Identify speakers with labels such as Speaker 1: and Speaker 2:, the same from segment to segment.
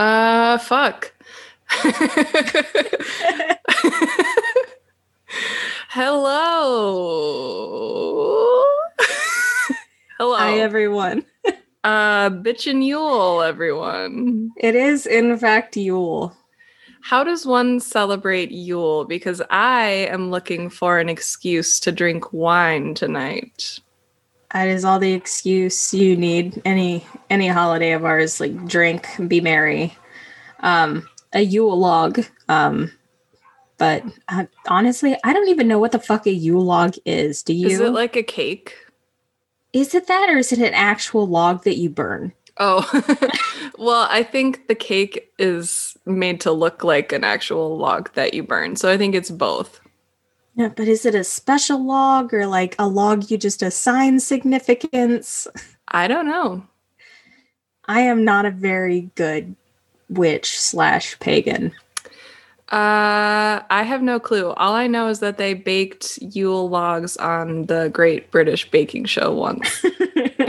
Speaker 1: Uh, fuck. Hello. Hello.
Speaker 2: Hi, everyone.
Speaker 1: uh, bitch and Yule, everyone.
Speaker 2: It is, in fact, Yule.
Speaker 1: How does one celebrate Yule? Because I am looking for an excuse to drink wine tonight.
Speaker 2: That is all the excuse you need. Any any holiday of ours, like drink, be merry. Um, a Yule log. Um, but uh, honestly, I don't even know what the fuck a Yule log is. Do you?
Speaker 1: Is it like a cake?
Speaker 2: Is it that, or is it an actual log that you burn?
Speaker 1: Oh, well, I think the cake is made to look like an actual log that you burn. So I think it's both.
Speaker 2: Yeah, but is it a special log or like a log you just assign significance?
Speaker 1: I don't know.
Speaker 2: I am not a very good witch slash pagan.
Speaker 1: Uh, I have no clue. All I know is that they baked Yule logs on the Great British Baking Show once,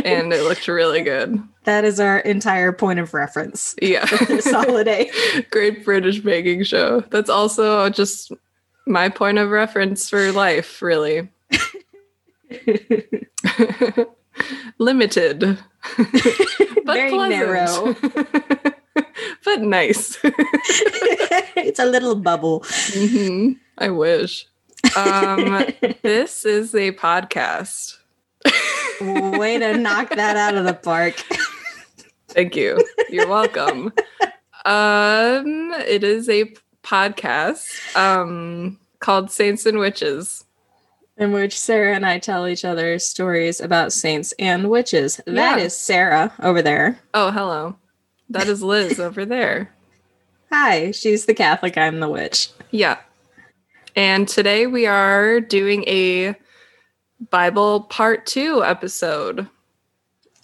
Speaker 1: and it looked really good.
Speaker 2: That is our entire point of reference.
Speaker 1: Yeah,
Speaker 2: this holiday.
Speaker 1: Great British Baking Show. That's also just my point of reference for life, really. Limited, but
Speaker 2: Very
Speaker 1: pleasant.
Speaker 2: narrow.
Speaker 1: but nice.
Speaker 2: it's a little bubble.
Speaker 1: hmm I wish. Um, this is a podcast.
Speaker 2: Way to knock that out of the park.
Speaker 1: Thank you. You're welcome. um, it is a podcast um, called Saints and Witches.
Speaker 2: In which Sarah and I tell each other stories about saints and witches. That
Speaker 1: Yeah.
Speaker 2: is Sarah over there.
Speaker 1: Oh, hello. That is Liz over there.
Speaker 2: Hi, she's the Catholic, I'm the witch.
Speaker 1: Yeah. And today we are doing a Bible part two episode.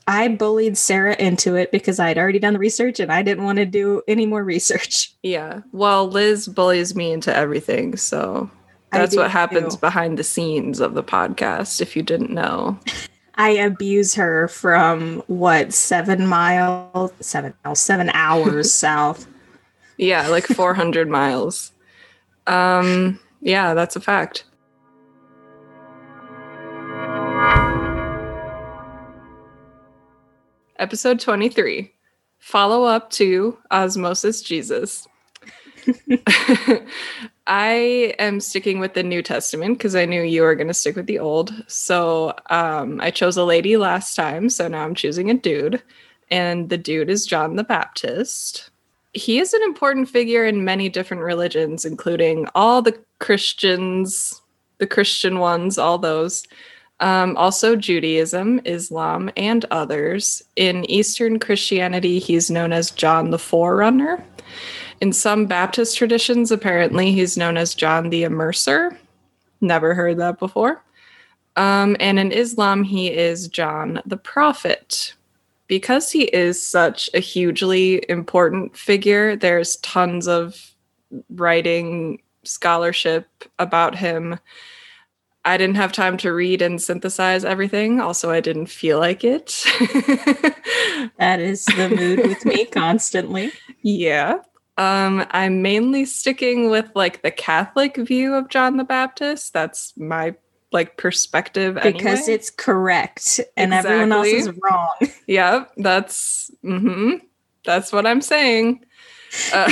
Speaker 2: I bullied Sarah into it because I'd already done the research and I didn't want to do any more research.
Speaker 1: Yeah. Well, Liz bullies me into everything. So that's what happens
Speaker 2: too.
Speaker 1: behind the scenes of the podcast, if you didn't know.
Speaker 2: I abuse her from what, seven miles, seven miles, seven hours south.
Speaker 1: Yeah, like 400 miles. Um, yeah, that's a fact. Episode 23 Follow up to Osmosis Jesus. I am sticking with the New Testament because I knew you were going to stick with the Old. So um, I chose a lady last time. So now I'm choosing a dude. And the dude is John the Baptist he is an important figure in many different religions, including all the Christians, the Christian ones, all those. Um, also, Judaism, Islam, and others. In Eastern Christianity, he's known as John the Forerunner. In some Baptist traditions, apparently, he's known as John the Immerser. Never heard that before. Um, and in Islam, he is John the Prophet because he is such a hugely important figure, there's tons of writing scholarship about him. I didn't have time to read and synthesize everything. Also, I didn't feel like it.
Speaker 2: That is the mood with me constantly.
Speaker 1: yeah. Um, I'm mainly sticking with like the Catholic view of John the Baptist. That's my like perspective
Speaker 2: Because
Speaker 1: anyway.
Speaker 2: it's correct and everyone else is wrong.
Speaker 1: Yeah, that's hmm that's what I'm saying. Uh,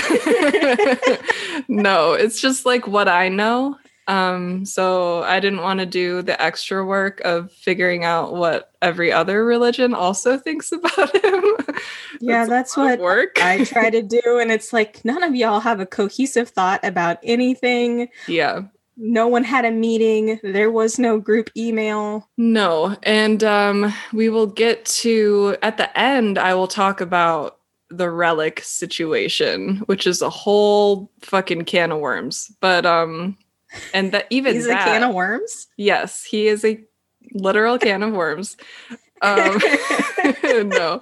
Speaker 1: no, it's just like what I know. Um, so I didn't want to do the extra work of figuring out what every other religion also thinks about him.
Speaker 2: Yeah,
Speaker 1: a
Speaker 2: that's what
Speaker 1: work.
Speaker 2: I try to do. And it's like none of y'all have a cohesive thought about anything.
Speaker 1: yeah.
Speaker 2: No one had a meeting. There was no group email.
Speaker 1: No, and um, we will get to at the end. I will talk about the relic situation, which is a whole fucking can of worms. But um, and that even
Speaker 2: He's
Speaker 1: that,
Speaker 2: a can of worms.
Speaker 1: yes, he is a literal can of worms. Um, no,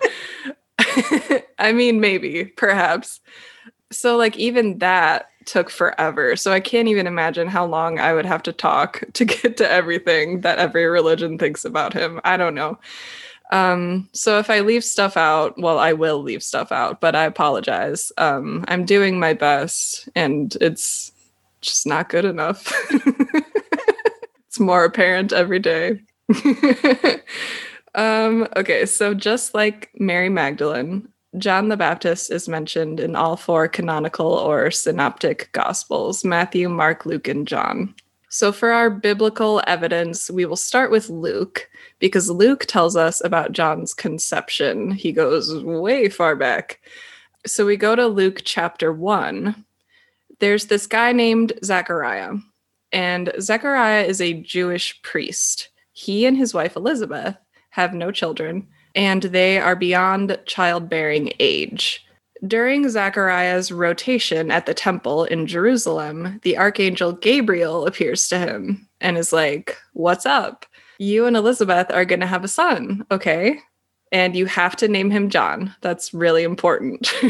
Speaker 1: I mean maybe, perhaps. So like even that took forever. So I can't even imagine how long I would have to talk to get to everything that every religion thinks about him. I don't know. Um, so if I leave stuff out, well, I will leave stuff out, but I apologize. Um, I'm doing my best and it's just not good enough. it's more apparent every day. um, okay, so just like Mary Magdalene, John the Baptist is mentioned in all four canonical or synoptic gospels Matthew, Mark, Luke, and John. So, for our biblical evidence, we will start with Luke because Luke tells us about John's conception. He goes way far back. So, we go to Luke chapter 1. There's this guy named Zechariah, and Zechariah is a Jewish priest. He and his wife Elizabeth have no children, and they are beyond childbearing age. During Zachariah's rotation at the temple in Jerusalem, the archangel Gabriel appears to him and is like, What's up? You and Elizabeth are going to have a son, okay? And you have to name him John. That's really important.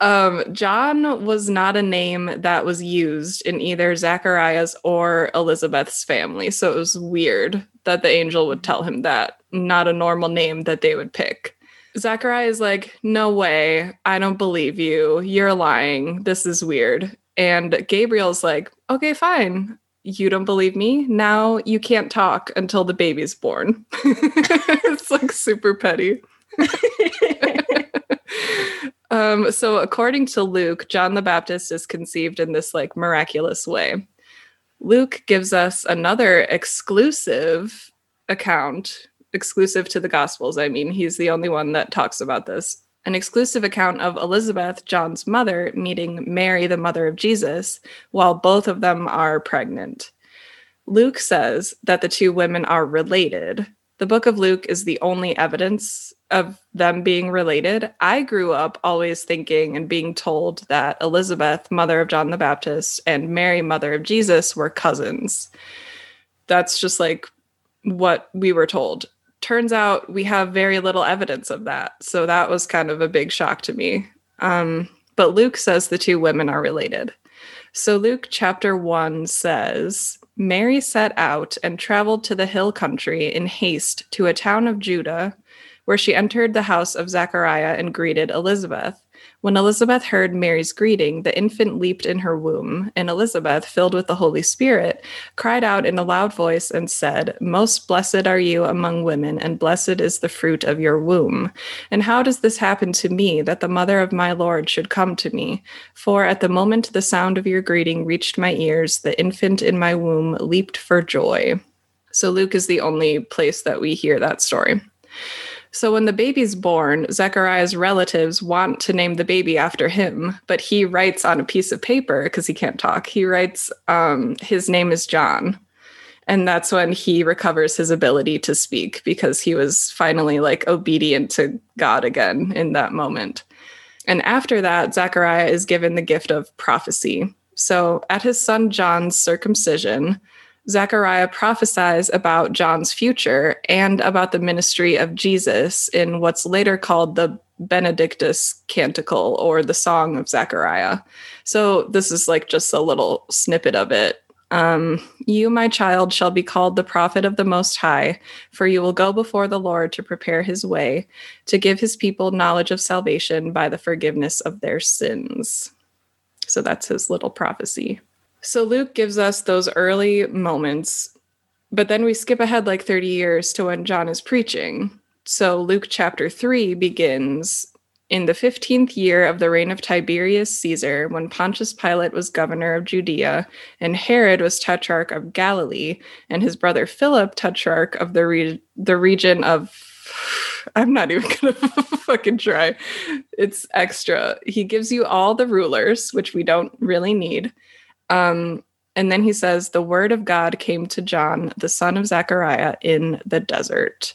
Speaker 1: um, John was not a name that was used in either Zachariah's or Elizabeth's family. So it was weird that the angel would tell him that, not a normal name that they would pick. Zachariah is like, No way. I don't believe you. You're lying. This is weird. And Gabriel's like, Okay, fine. You don't believe me? Now you can't talk until the baby's born. it's like super petty. um, so, according to Luke, John the Baptist is conceived in this like miraculous way. Luke gives us another exclusive account exclusive to the Gospels. I mean, he's the only one that talks about this. An exclusive account of Elizabeth, John's mother, meeting Mary, the mother of Jesus, while both of them are pregnant. Luke says that the two women are related. The book of Luke is the only evidence of them being related. I grew up always thinking and being told that Elizabeth, mother of John the Baptist, and Mary, mother of Jesus, were cousins. That's just like what we were told turns out we have very little evidence of that. So that was kind of a big shock to me. Um, but Luke says the two women are related. So Luke chapter 1 says Mary set out and traveled to the hill country in haste to a town of Judah, where she entered the house of Zechariah and greeted Elizabeth. When Elizabeth heard Mary's greeting, the infant leaped in her womb, and Elizabeth, filled with the Holy Spirit, cried out in a loud voice and said, Most blessed are you among women, and blessed is the fruit of your womb. And how does this happen to me, that the mother of my Lord should come to me? For at the moment the sound of your greeting reached my ears, the infant in my womb leaped for joy. So Luke is the only place that we hear that story. So when the baby's born, Zechariah's relatives want to name the baby after him, but he writes on a piece of paper because he can't talk. He writes, um, his name is John. And that's when he recovers his ability to speak because he was finally like obedient to God again in that moment. And after that, Zechariah is given the gift of prophecy. So at his son John's circumcision, Zechariah prophesies about John's future and about the ministry of Jesus in what's later called the Benedictus Canticle or the Song of Zechariah. So this is like just a little snippet of it. Um, you, my child, shall be called the prophet of the Most High, for you will go before the Lord to prepare his way, to give his people knowledge of salvation by the forgiveness of their sins. So that's his little prophecy. So Luke gives us those early moments, but then we skip ahead like 30 years to when John is preaching. So Luke chapter 3 begins in the 15th year of the reign of Tiberius Caesar, when Pontius Pilate was governor of Judea, and Herod was tetrarch of Galilee, and his brother Philip tetrarch of the, re- the region of. I'm not even gonna fucking try. It's extra. He gives you all the rulers, which we don't really need. Um, and then he says, The word of God came to John, the son of Zechariah, in the desert.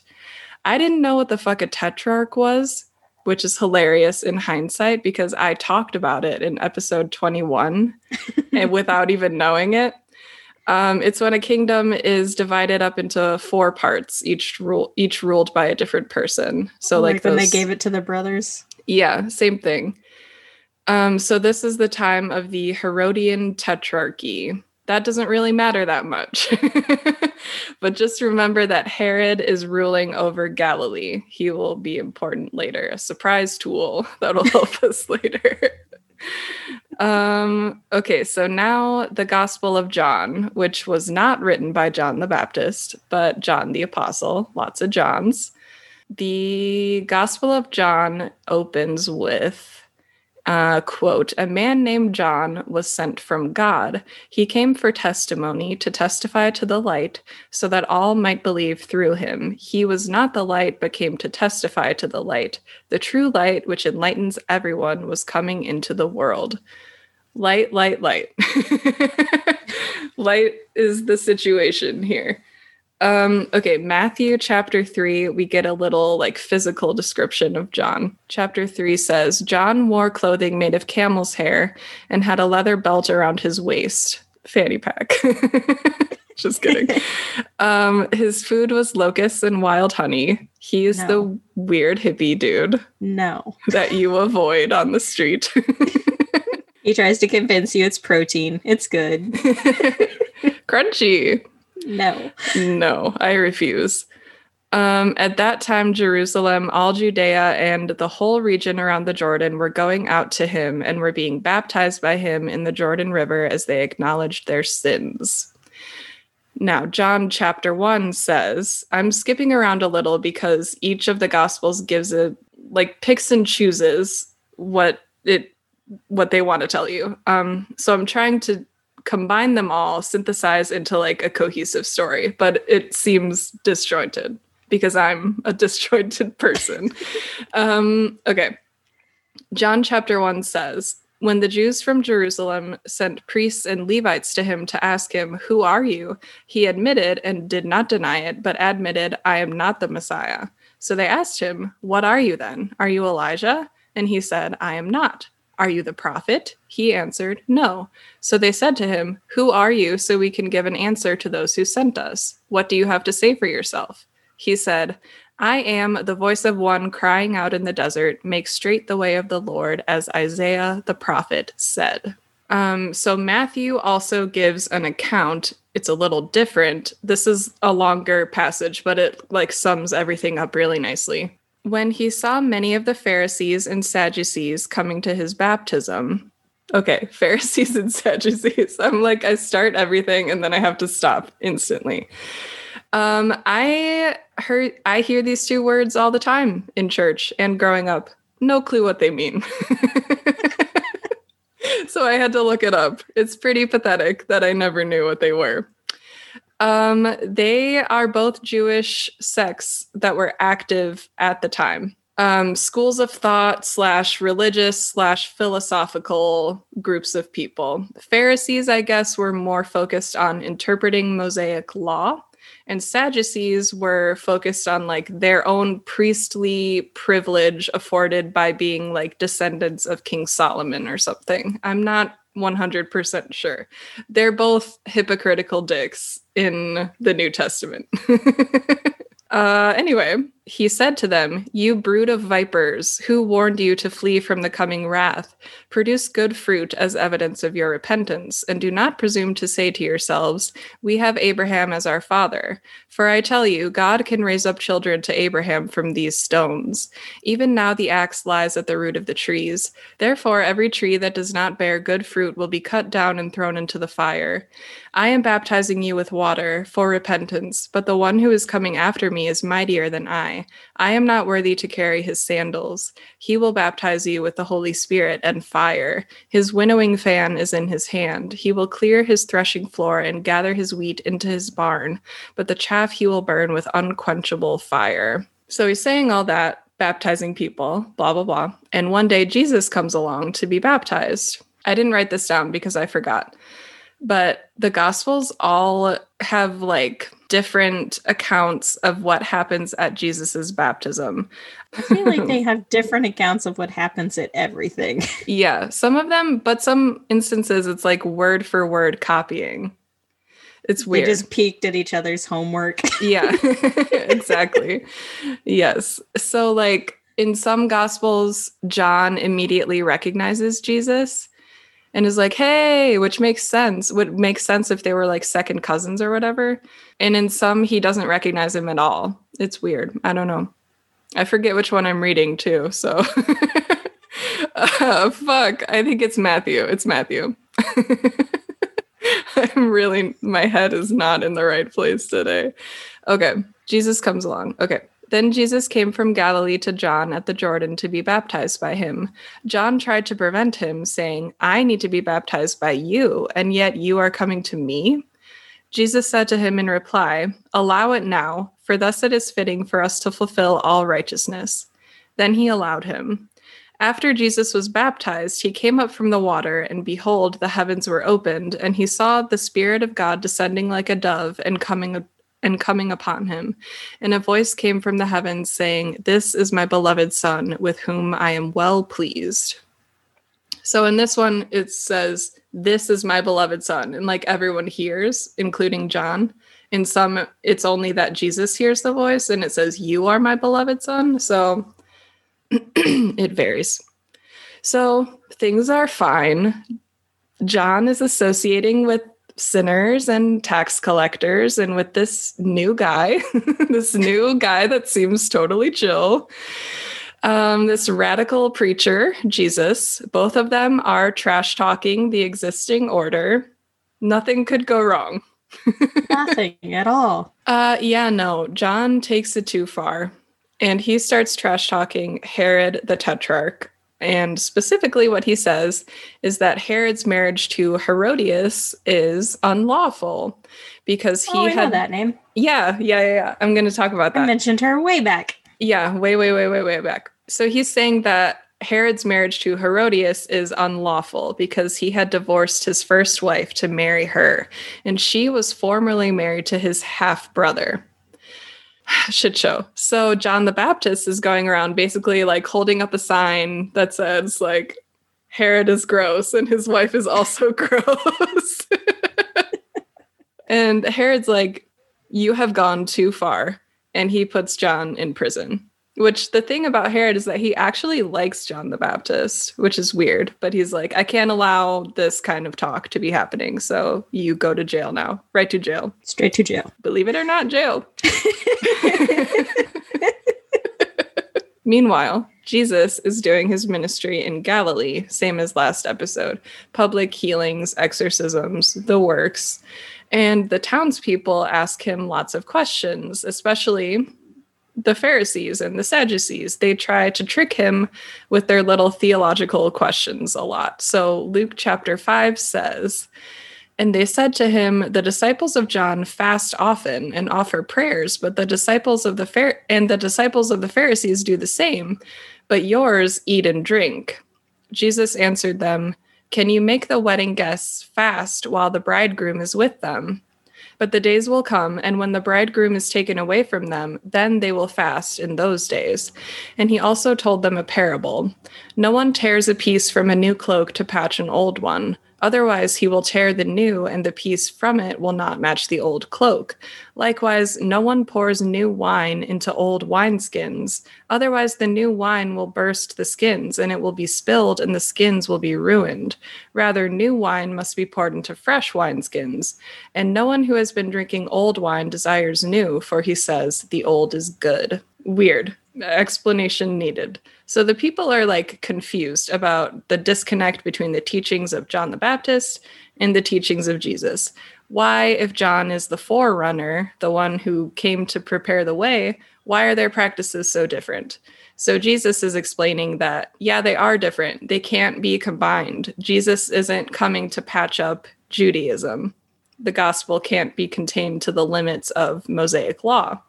Speaker 1: I didn't know what the fuck a tetrarch was, which is hilarious in hindsight because I talked about it in episode 21 and without even knowing it. Um, it's when a kingdom is divided up into four parts, each rule each ruled by a different person. So like,
Speaker 2: like when those, they gave it to the brothers.
Speaker 1: Yeah, same thing. Um, so this is the time of the Herodian Tetrarchy. that doesn't really matter that much. but just remember that Herod is ruling over Galilee. He will be important later, a surprise tool that'll help us later. Um, okay, so now the Gospel of John, which was not written by John the Baptist, but John the Apostle, lots of Johns. The Gospel of John opens with uh, quote, a man named John was sent from God. He came for testimony to testify to the light so that all might believe through him. He was not the light, but came to testify to the light. The true light, which enlightens everyone, was coming into the world. Light, light, light. light is the situation here. Um, okay, Matthew chapter 3, we get a little like physical description of John. Chapter 3 says John wore clothing made of camel's hair and had a leather belt around his waist. Fanny pack. Just kidding. um, his food was locusts and wild honey. He's no. the weird hippie dude.
Speaker 2: No.
Speaker 1: That you avoid on the street.
Speaker 2: he tries to convince you it's protein. It's good.
Speaker 1: Crunchy.
Speaker 2: No.
Speaker 1: No, I refuse. Um, at that time, Jerusalem, all Judea, and the whole region around the Jordan were going out to him and were being baptized by him in the Jordan River as they acknowledged their sins. Now, John chapter 1 says, I'm skipping around a little because each of the gospels gives a like picks and chooses what it what they want to tell you. Um, so I'm trying to combine them all, synthesize into like a cohesive story, but it seems disjointed because I'm a disjointed person. um, okay. John chapter 1 says, when the Jews from Jerusalem sent priests and Levites to him to ask him, Who are you? He admitted and did not deny it, but admitted, I am not the Messiah. So they asked him, What are you then? Are you Elijah? And he said, I am not. Are you the prophet? He answered, No. So they said to him, Who are you, so we can give an answer to those who sent us? What do you have to say for yourself? He said, I am the voice of one crying out in the desert, make straight the way of the Lord, as Isaiah the prophet said. Um, so Matthew also gives an account. It's a little different. This is a longer passage, but it like sums everything up really nicely when he saw many of the Pharisees and Sadducees coming to his baptism. Okay, Pharisees and Sadducees. I'm like, I start everything and then I have to stop instantly. Um, I heard I hear these two words all the time in church and growing up. No clue what they mean. so I had to look it up. It's pretty pathetic that I never knew what they were. Um, they are both Jewish sects that were active at the time. Um, schools of thought slash religious slash philosophical groups of people. Pharisees, I guess, were more focused on interpreting Mosaic law, and Sadducees were focused on like their own priestly privilege afforded by being like descendants of King Solomon or something. I'm not 100% sure. They're both hypocritical dicks in the New Testament. uh, anyway, he said to them, You brood of vipers, who warned you to flee from the coming wrath? Produce good fruit as evidence of your repentance, and do not presume to say to yourselves, We have Abraham as our father. For I tell you, God can raise up children to Abraham from these stones. Even now the axe lies at the root of the trees. Therefore, every tree that does not bear good fruit will be cut down and thrown into the fire. I am baptizing you with water for repentance, but the one who is coming after me is mightier than I. I am not worthy to carry his sandals. He will baptize you with the Holy Spirit and fire. His winnowing fan is in his hand. He will clear his threshing floor and gather his wheat into his barn, but the chaff he will burn with unquenchable fire. So he's saying all that, baptizing people, blah, blah, blah. And one day Jesus comes along to be baptized. I didn't write this down because I forgot but the gospels all have like different accounts of what happens at jesus's baptism
Speaker 2: i feel like they have different accounts of what happens at everything
Speaker 1: yeah some of them but some instances it's like word for word copying it's weird.
Speaker 2: They just peeked at each other's homework.
Speaker 1: yeah, exactly. yes. So, like in some gospels, John immediately recognizes Jesus and is like, hey, which makes sense. Would make sense if they were like second cousins or whatever. And in some, he doesn't recognize him at all. It's weird. I don't know. I forget which one I'm reading too. So, uh, fuck. I think it's Matthew. It's Matthew. I'm really, my head is not in the right place today. Okay. Jesus comes along. Okay. Then Jesus came from Galilee to John at the Jordan to be baptized by him. John tried to prevent him, saying, I need to be baptized by you, and yet you are coming to me? Jesus said to him in reply, Allow it now, for thus it is fitting for us to fulfill all righteousness. Then he allowed him. After Jesus was baptized, he came up from the water, and behold, the heavens were opened, and he saw the Spirit of God descending like a dove and coming and coming upon him. And a voice came from the heavens saying, This is my beloved Son, with whom I am well pleased. So in this one, it says, This is my beloved Son. And like everyone hears, including John. In some, it's only that Jesus hears the voice and it says, You are my beloved Son. So it varies. So things are fine. John is associating with sinners and tax collectors and with this new guy this new guy that seems totally chill um, this radical preacher jesus both of them are trash talking the existing order. Nothing could go wrong.
Speaker 2: Nothing at all.
Speaker 1: Uh yeah no john takes it too far and he starts trash talking herod the tetrarch and specifically, what he says is that Herod's marriage to Herodias is unlawful because he
Speaker 2: oh, I
Speaker 1: had
Speaker 2: know that name.
Speaker 1: Yeah, yeah, yeah. yeah. I'm going to talk about that.
Speaker 2: I mentioned her way back.
Speaker 1: Yeah, way, way, way, way, way back. So he's saying that Herod's marriage to Herodias is unlawful because he had divorced his first wife to marry her, and she was formerly married to his half brother. shit show. So John the Baptist is going around basically like holding up a sign that says like Herod is gross and his wife is also gross. and Herod's like you have gone too far and he puts John in prison. Which the thing about Herod is that he actually likes John the Baptist, which is weird, but he's like, I can't allow this kind of talk to be happening. So you go to jail now, right to jail.
Speaker 2: Straight to jail.
Speaker 1: Believe it or not, jail. Meanwhile, Jesus is doing his ministry in Galilee, same as last episode public healings, exorcisms, the works. And the townspeople ask him lots of questions, especially the Pharisees and the Sadducees. They try to trick him with their little theological questions a lot. So Luke chapter 5 says, and they said to him, The disciples of John fast often and offer prayers, but the disciples of the Phar- and the disciples of the Pharisees do the same, but yours eat and drink. Jesus answered them, Can you make the wedding guests fast while the bridegroom is with them? But the days will come, and when the bridegroom is taken away from them, then they will fast in those days. And he also told them a parable No one tears a piece from a new cloak to patch an old one. Otherwise, he will tear the new, and the piece from it will not match the old cloak. Likewise, no one pours new wine into old wineskins. Otherwise, the new wine will burst the skins, and it will be spilled, and the skins will be ruined. Rather, new wine must be poured into fresh wineskins. And no one who has been drinking old wine desires new, for he says, the old is good. Weird. Explanation needed. So the people are like confused about the disconnect between the teachings of John the Baptist and the teachings of Jesus. Why, if John is the forerunner, the one who came to prepare the way, why are their practices so different? So Jesus is explaining that, yeah, they are different. They can't be combined. Jesus isn't coming to patch up Judaism. The gospel can't be contained to the limits of Mosaic law.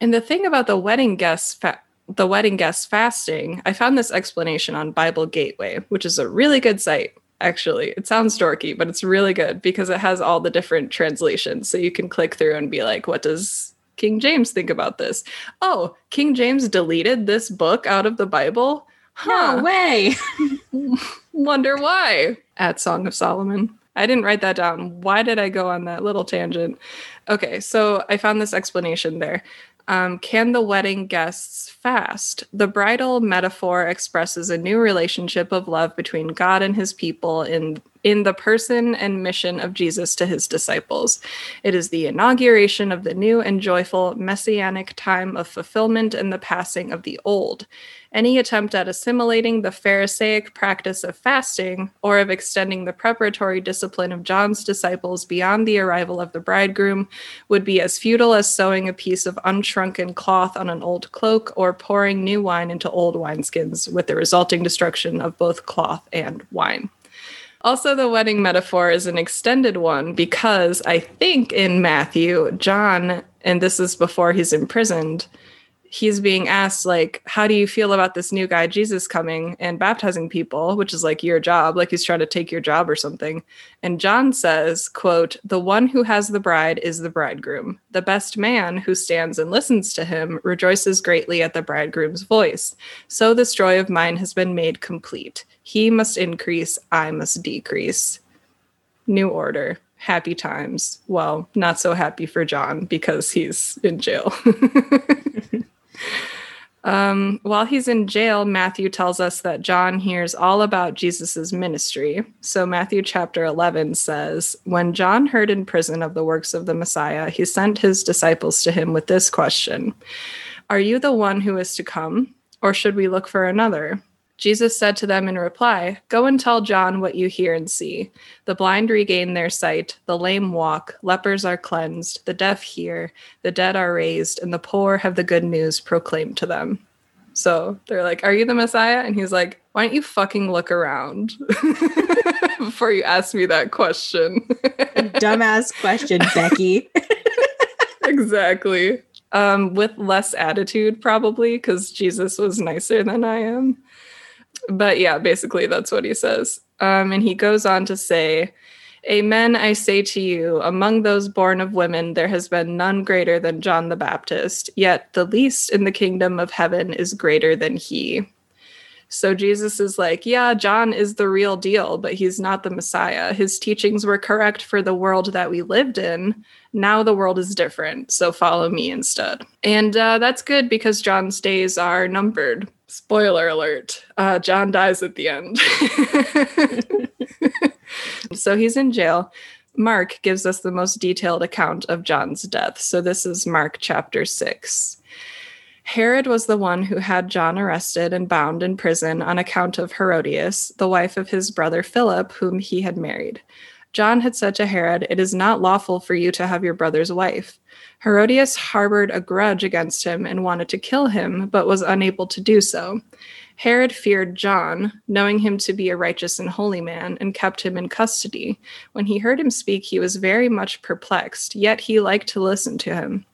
Speaker 1: And the thing about the wedding guests fa- the wedding guests fasting, I found this explanation on Bible Gateway, which is a really good site. Actually, it sounds dorky, but it's really good because it has all the different translations. So you can click through and be like, what does King James think about this? Oh, King James deleted this book out of the Bible?
Speaker 2: Huh. No way.
Speaker 1: Wonder why. At Song of Solomon. I didn't write that down. Why did I go on that little tangent? Okay, so I found this explanation there. Um, can the wedding guests fast? The bridal metaphor expresses a new relationship of love between God and his people in in the person and mission of Jesus to his disciples. It is the inauguration of the new and joyful messianic time of fulfillment and the passing of the old. Any attempt at assimilating the Pharisaic practice of fasting or of extending the preparatory discipline of John's disciples beyond the arrival of the bridegroom would be as futile as sewing a piece of unshrunken cloth on an old cloak or pouring new wine into old wineskins, with the resulting destruction of both cloth and wine. Also, the wedding metaphor is an extended one because I think in Matthew, John, and this is before he's imprisoned, he's being asked like how do you feel about this new guy jesus coming and baptizing people which is like your job like he's trying to take your job or something. And john says quote the one who has the bride is the bridegroom. The best man who stands and listens to him rejoices greatly at the bridegroom's voice. So this joy of mine has been made complete. He must increase i must decrease. New order. Happy times. Well not so happy for john because he's in jail Um, while he's in jail, Matthew tells us that John hears all about Jesus' ministry. So, Matthew chapter 11 says, When John heard in prison of the works of the Messiah, he sent his disciples to him with this question Are you the one who is to come, or should we look for another? Jesus said to them in reply, Go and tell John what you hear and see. The blind regain their sight, the lame walk, lepers are cleansed, the deaf hear, the dead are raised, and the poor have the good news proclaimed to them. So they're like, Are you the Messiah? And he's like, Why don't you fucking look around before you ask me that question?
Speaker 2: Dumbass question, Becky.
Speaker 1: exactly. Um, with less attitude, probably, because Jesus was nicer than I am but yeah, basically that's what he says. Um, and he goes on to say, Amen, I say to you, among those born of women, there has been none greater than John the Baptist, yet the least in the kingdom of heaven is greater than he. So Jesus is like, yeah, John is the real deal, but he's not the Messiah. His teachings were correct for the world that we lived in. Now the world is different, so follow me instead. And uh, that's good because John's days are numbered. Spoiler alert uh, John dies at the end. so he's in jail. Mark gives us the most detailed account of John's death. So this is Mark chapter 6. Herod was the one who had John arrested and bound in prison on account of Herodias, the wife of his brother Philip, whom he had married. John had said to Herod, It is not lawful for you to have your brother's wife. Herodias harbored a grudge against him and wanted to kill him, but was unable to do so. Herod feared John, knowing him to be a righteous and holy man, and kept him in custody. When he heard him speak, he was very much perplexed, yet he liked to listen to him.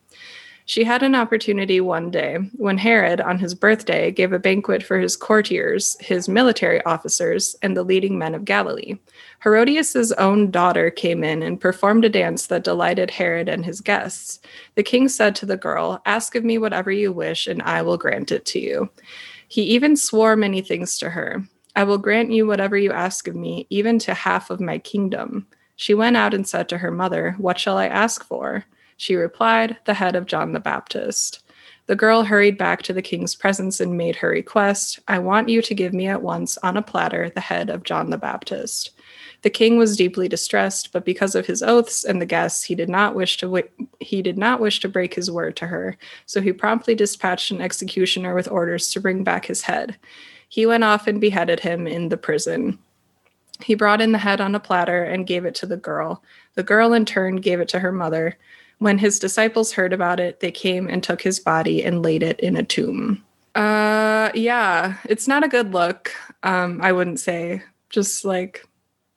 Speaker 1: She had an opportunity one day when Herod, on his birthday, gave a banquet for his courtiers, his military officers, and the leading men of Galilee. Herodias's own daughter came in and performed a dance that delighted Herod and his guests. The king said to the girl, Ask of me whatever you wish, and I will grant it to you. He even swore many things to her. I will grant you whatever you ask of me, even to half of my kingdom. She went out and said to her mother, What shall I ask for? She replied, The head of John the Baptist. The girl hurried back to the king's presence and made her request I want you to give me at once on a platter the head of John the Baptist. The king was deeply distressed, but because of his oaths and the guests, he did not wish to wi- he did not wish to break his word to her. So he promptly dispatched an executioner with orders to bring back his head. He went off and beheaded him in the prison. He brought in the head on a platter and gave it to the girl. The girl in turn gave it to her mother. When his disciples heard about it, they came and took his body and laid it in a tomb. Uh yeah, it's not a good look. Um I wouldn't say just like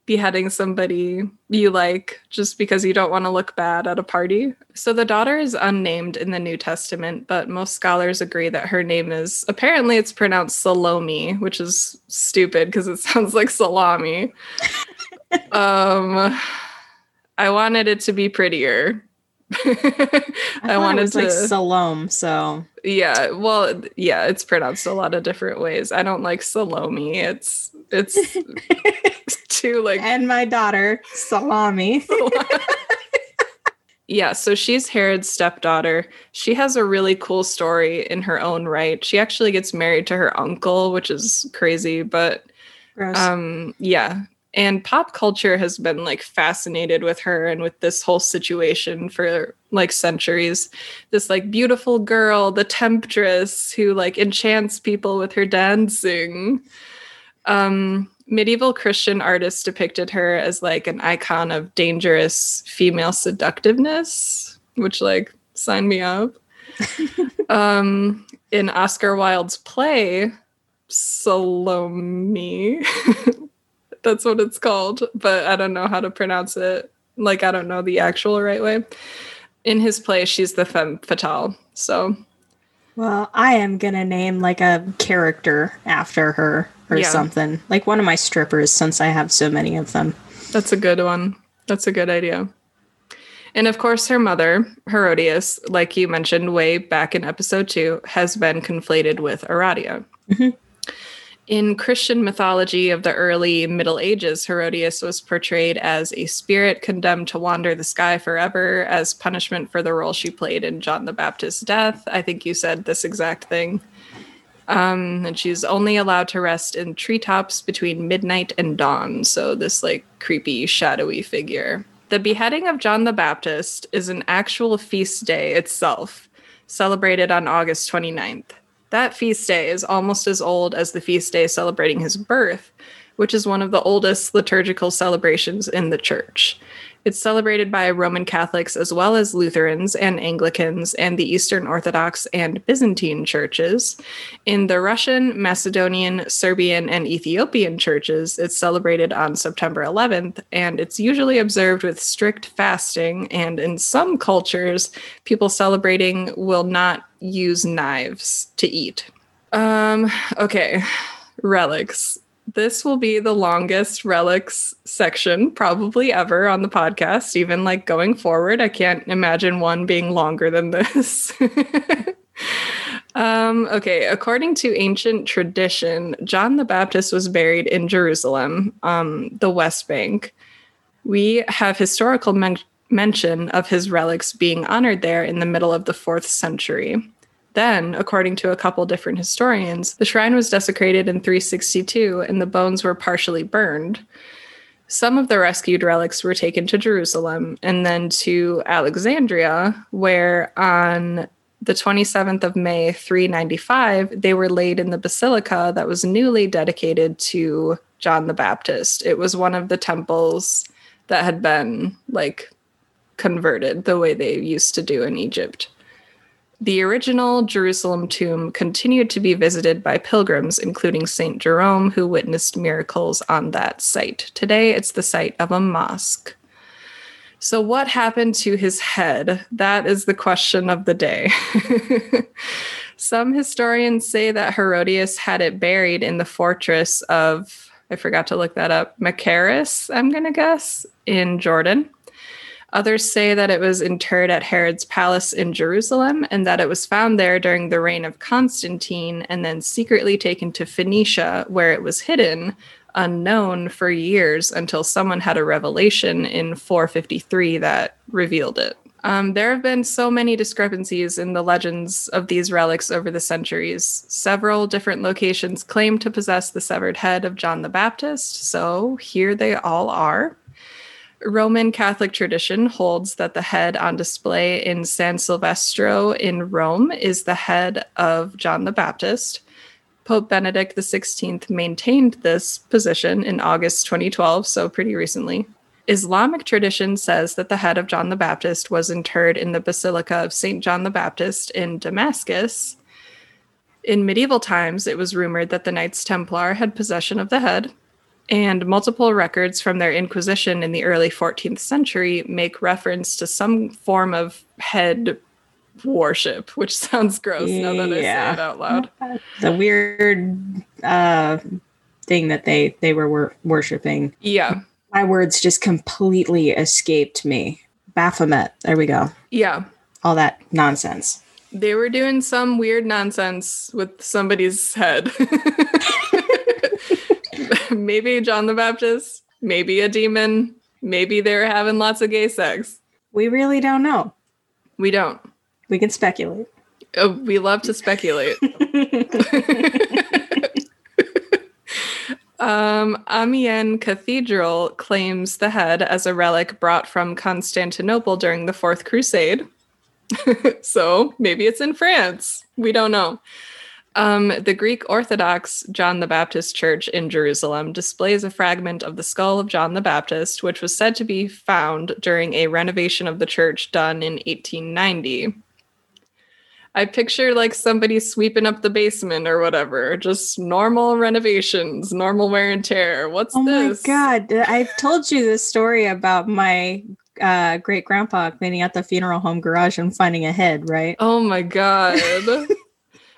Speaker 1: beheading somebody you like just because you don't want to look bad at a party. So the daughter is unnamed in the New Testament, but most scholars agree that her name is apparently it's pronounced Salome, which is stupid because it sounds like salami. um I wanted it to be prettier.
Speaker 2: I, I wanted to like Salome, so
Speaker 1: yeah. Well, yeah, it's pronounced a lot of different ways. I don't like Salome. It's it's too like
Speaker 2: and my daughter salami.
Speaker 1: Yeah, so she's Herod's stepdaughter. She has a really cool story in her own right. She actually gets married to her uncle, which is crazy, but
Speaker 2: Gross.
Speaker 1: um yeah. And pop culture has been like fascinated with her and with this whole situation for like centuries. This like beautiful girl, the temptress who like enchants people with her dancing. Um medieval Christian artists depicted her as like an icon of dangerous female seductiveness, which like sign me up. um, in Oscar Wilde's play, Salome, that's what it's called, but I don't know how to pronounce it. Like, I don't know the actual right way. In his play, she's the femme fatale. So,
Speaker 2: well, I am gonna name like a character after her or
Speaker 1: Yeah.
Speaker 2: something. Like one of my strippers, since I have so many of them.
Speaker 1: That's a good one. That's a good idea. And of course, her mother, Herodias, like you mentioned way back in episode two, has been conflated with Aradia.
Speaker 2: Mhm.
Speaker 1: In Christian mythology of the early Middle Ages, Herodias was portrayed as a spirit condemned to wander the sky forever as punishment for the role she played in John the Baptist's death. I think you said this exact thing. Um, and she's only allowed to rest in treetops between midnight and dawn. So, this like creepy, shadowy figure. The beheading of John the Baptist is an actual feast day itself, celebrated on August 29th. That feast day is almost as old as the feast day celebrating his birth, which is one of the oldest liturgical celebrations in the church. It's celebrated by Roman Catholics as well as Lutherans and Anglicans and the Eastern Orthodox and Byzantine churches. In the Russian, Macedonian, Serbian, and Ethiopian churches, it's celebrated on September 11th, and it's usually observed with strict fasting. And in some cultures, people celebrating will not use knives to eat. Um, okay, relics. This will be the longest relics section probably ever on the podcast, even like going forward. I can't imagine one being longer than this. um, okay, according to ancient tradition, John the Baptist was buried in Jerusalem, um, the West Bank. We have historical men- mention of his relics being honored there in the middle of the fourth century. Then, according to a couple different historians, the shrine was desecrated in 362 and the bones were partially burned. Some of the rescued relics were taken to Jerusalem and then to Alexandria, where on the 27th of May, 395, they were laid in the basilica that was newly dedicated to John the Baptist. It was one of the temples that had been like converted the way they used to do in Egypt. The original Jerusalem tomb continued to be visited by pilgrims, including St. Jerome, who witnessed miracles on that site. Today, it's the site of a mosque. So, what happened to his head? That is the question of the day. Some historians say that Herodias had it buried in the fortress of, I forgot to look that up, Machaerus, I'm going to guess, in Jordan. Others say that it was interred at Herod's palace in Jerusalem and that it was found there during the reign of Constantine and then secretly taken to Phoenicia, where it was hidden, unknown for years until someone had a revelation in 453 that revealed it. Um, there have been so many discrepancies in the legends of these relics over the centuries. Several different locations claim to possess the severed head of John the Baptist, so here they all are. Roman Catholic tradition holds that the head on display in San Silvestro in Rome is the head of John the Baptist. Pope Benedict XVI maintained this position in August 2012, so pretty recently. Islamic tradition says that the head of John the Baptist was interred in the Basilica of St. John the Baptist in Damascus. In medieval times, it was rumored that the Knights Templar had possession of the head, and multiple records from their Inquisition in the early 14th century make reference to some form of head worship, which sounds gross now that I say
Speaker 2: Yeah.
Speaker 1: it out loud.
Speaker 2: The weird uh, thing that they they were wor- worshiping.
Speaker 1: Yeah,
Speaker 2: My words just completely escaped me. Baphomet. There we go.
Speaker 1: yeah.
Speaker 2: All that nonsense.
Speaker 1: They were doing some weird nonsense with somebody's head. maybe John the Baptist, maybe a demon, maybe they were having lots of gay sex.
Speaker 2: We really don't know.
Speaker 1: We don't.
Speaker 2: We can speculate.
Speaker 1: Uh, we love to speculate. um, Amiens Cathedral claims the head as a relic brought from Constantinople during the Fourth Crusade. so maybe it's in France. We don't know. Um, the Greek Orthodox John the Baptist Church in Jerusalem displays a fragment of the skull of John the Baptist, which was said to be found during a renovation of the church done in 1890. I picture like somebody sweeping up the basement or whatever, just normal renovations, normal wear and tear. What's
Speaker 2: oh
Speaker 1: this?
Speaker 2: Oh my god! I've told you this story about my uh, great grandpa cleaning out the funeral home garage and finding a head, right?
Speaker 1: Oh my god.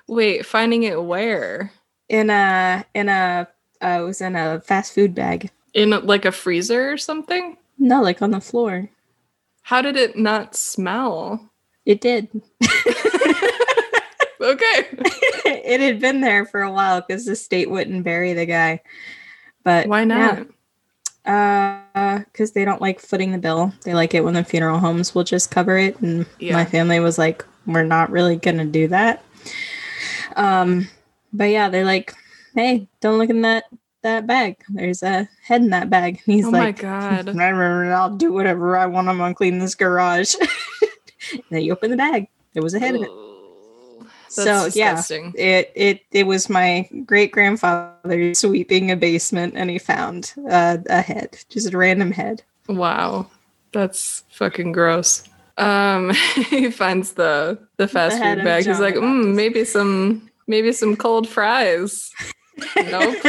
Speaker 1: Wait, finding it where?
Speaker 2: In a in a uh, it was in a fast food bag.
Speaker 1: In like a freezer or something?
Speaker 2: No, like on the floor.
Speaker 1: How did it not smell?
Speaker 2: It did.
Speaker 1: okay.
Speaker 2: it had been there for a while because the state wouldn't bury the guy. But
Speaker 1: Why not?
Speaker 2: Yeah. Uh, because they don't like footing the bill. They like it when the funeral homes will just cover it, and
Speaker 1: Yeah.
Speaker 2: my family was like, "We're not really gonna do that." Um, but yeah, they're like, "Hey, don't look in that that bag. There's a head in that bag." And he's like,
Speaker 1: oh my god.
Speaker 2: "I'll do whatever I want. I'm gonna clean this garage." and then you open the bag. There was a head in it.
Speaker 1: Ooh,
Speaker 2: So,
Speaker 1: That's
Speaker 2: yeah. It it it was my great grandfather sweeping a basement, and he found uh, a head, just a random head.
Speaker 1: Wow. That's fucking gross. Um he finds the the fast
Speaker 2: head
Speaker 1: food bag. He's like, mm, maybe some maybe some cold fries. Nope.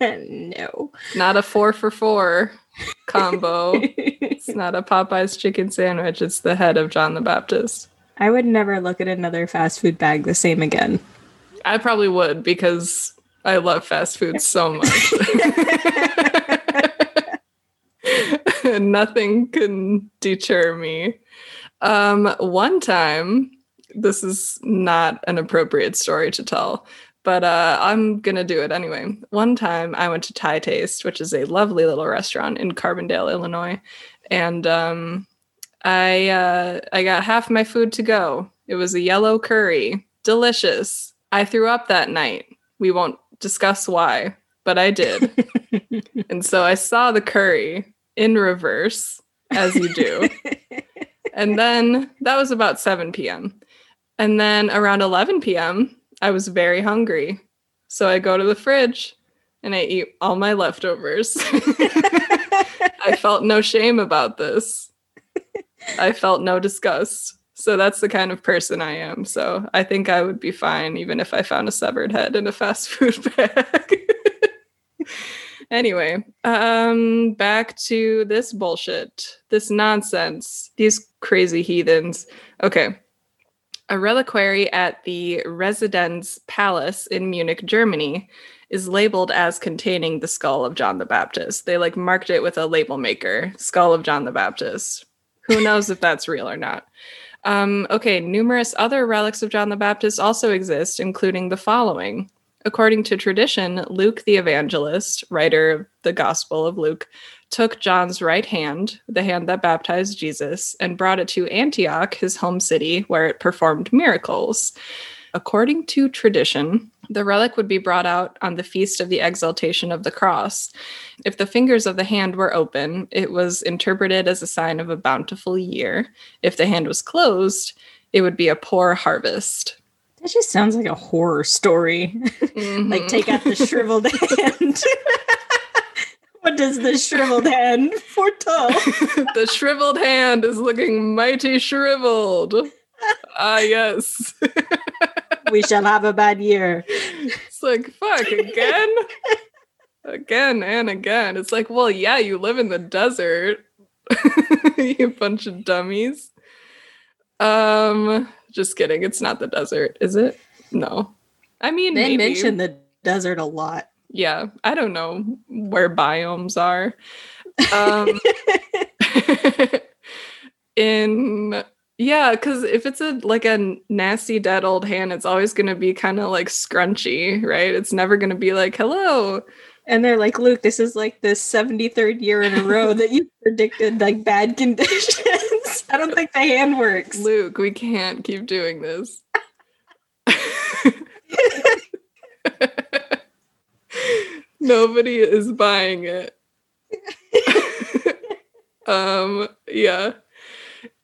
Speaker 2: no.
Speaker 1: Not a four for four combo. it's not a Popeye's chicken sandwich. It's the head of John the Baptist.
Speaker 2: I would never look at another fast food bag the same again.
Speaker 1: I probably would because I love fast food so much. Nothing can deter me. Um, one time, this is not an appropriate story to tell, but uh, I'm gonna do it anyway. One time, I went to Thai Taste, which is a lovely little restaurant in Carbondale, Illinois, and um, I uh, I got half my food to go. It was a yellow curry, delicious. I threw up that night. We won't discuss why, but I did. and so I saw the curry in reverse, as you do. and then that was about 7 p.m. And then around 11 p.m., I was very hungry. So I go to the fridge and I eat all my leftovers. I felt no shame about this. I felt no disgust. So that's the kind of person I am. So I think I would be fine even if I found a severed head in a fast food bag. anyway, um back to this bullshit. This nonsense. These crazy heathens. Okay. A reliquary at the Residenz Palace in Munich, Germany is labeled as containing the skull of John the Baptist. They like marked it with a label maker, skull of John the Baptist. Who knows if that's real or not? Um, okay, numerous other relics of John the Baptist also exist, including the following. According to tradition, Luke the evangelist, writer of the Gospel of Luke, took John's right hand, the hand that baptized Jesus, and brought it to Antioch, his home city, where it performed miracles. According to tradition, the relic would be brought out on the feast of the exaltation of the cross. If the fingers of the hand were open, it was interpreted as a sign of a bountiful year. If the hand was closed, it would be a poor harvest.
Speaker 2: That just sounds like a horror story. like
Speaker 1: Mhm.
Speaker 2: take out the shriveled hand. what does the shriveled hand foretell?
Speaker 1: the shriveled hand is looking mighty shriveled. Ah, yes.
Speaker 2: we shall have a bad year.
Speaker 1: It's like, fuck, again? again and again. It's like, well, yeah, you live in the desert. you bunch of dummies. Um, just kidding. It's not the desert, is it? No. I mean,
Speaker 2: They
Speaker 1: maybe.
Speaker 2: mention the desert a lot.
Speaker 1: Yeah, I don't know where biomes are. Um, in yeah, because if it's a like a nasty dead old hand, it's always gonna be kind of like scrunchy, right? It's never gonna be like, hello.
Speaker 2: And they're like, Luke, this is like the 73rd year in a row that you predicted like bad conditions. I don't think the hand works.
Speaker 1: Luke, we can't keep doing this. Nobody is buying it. um, yeah.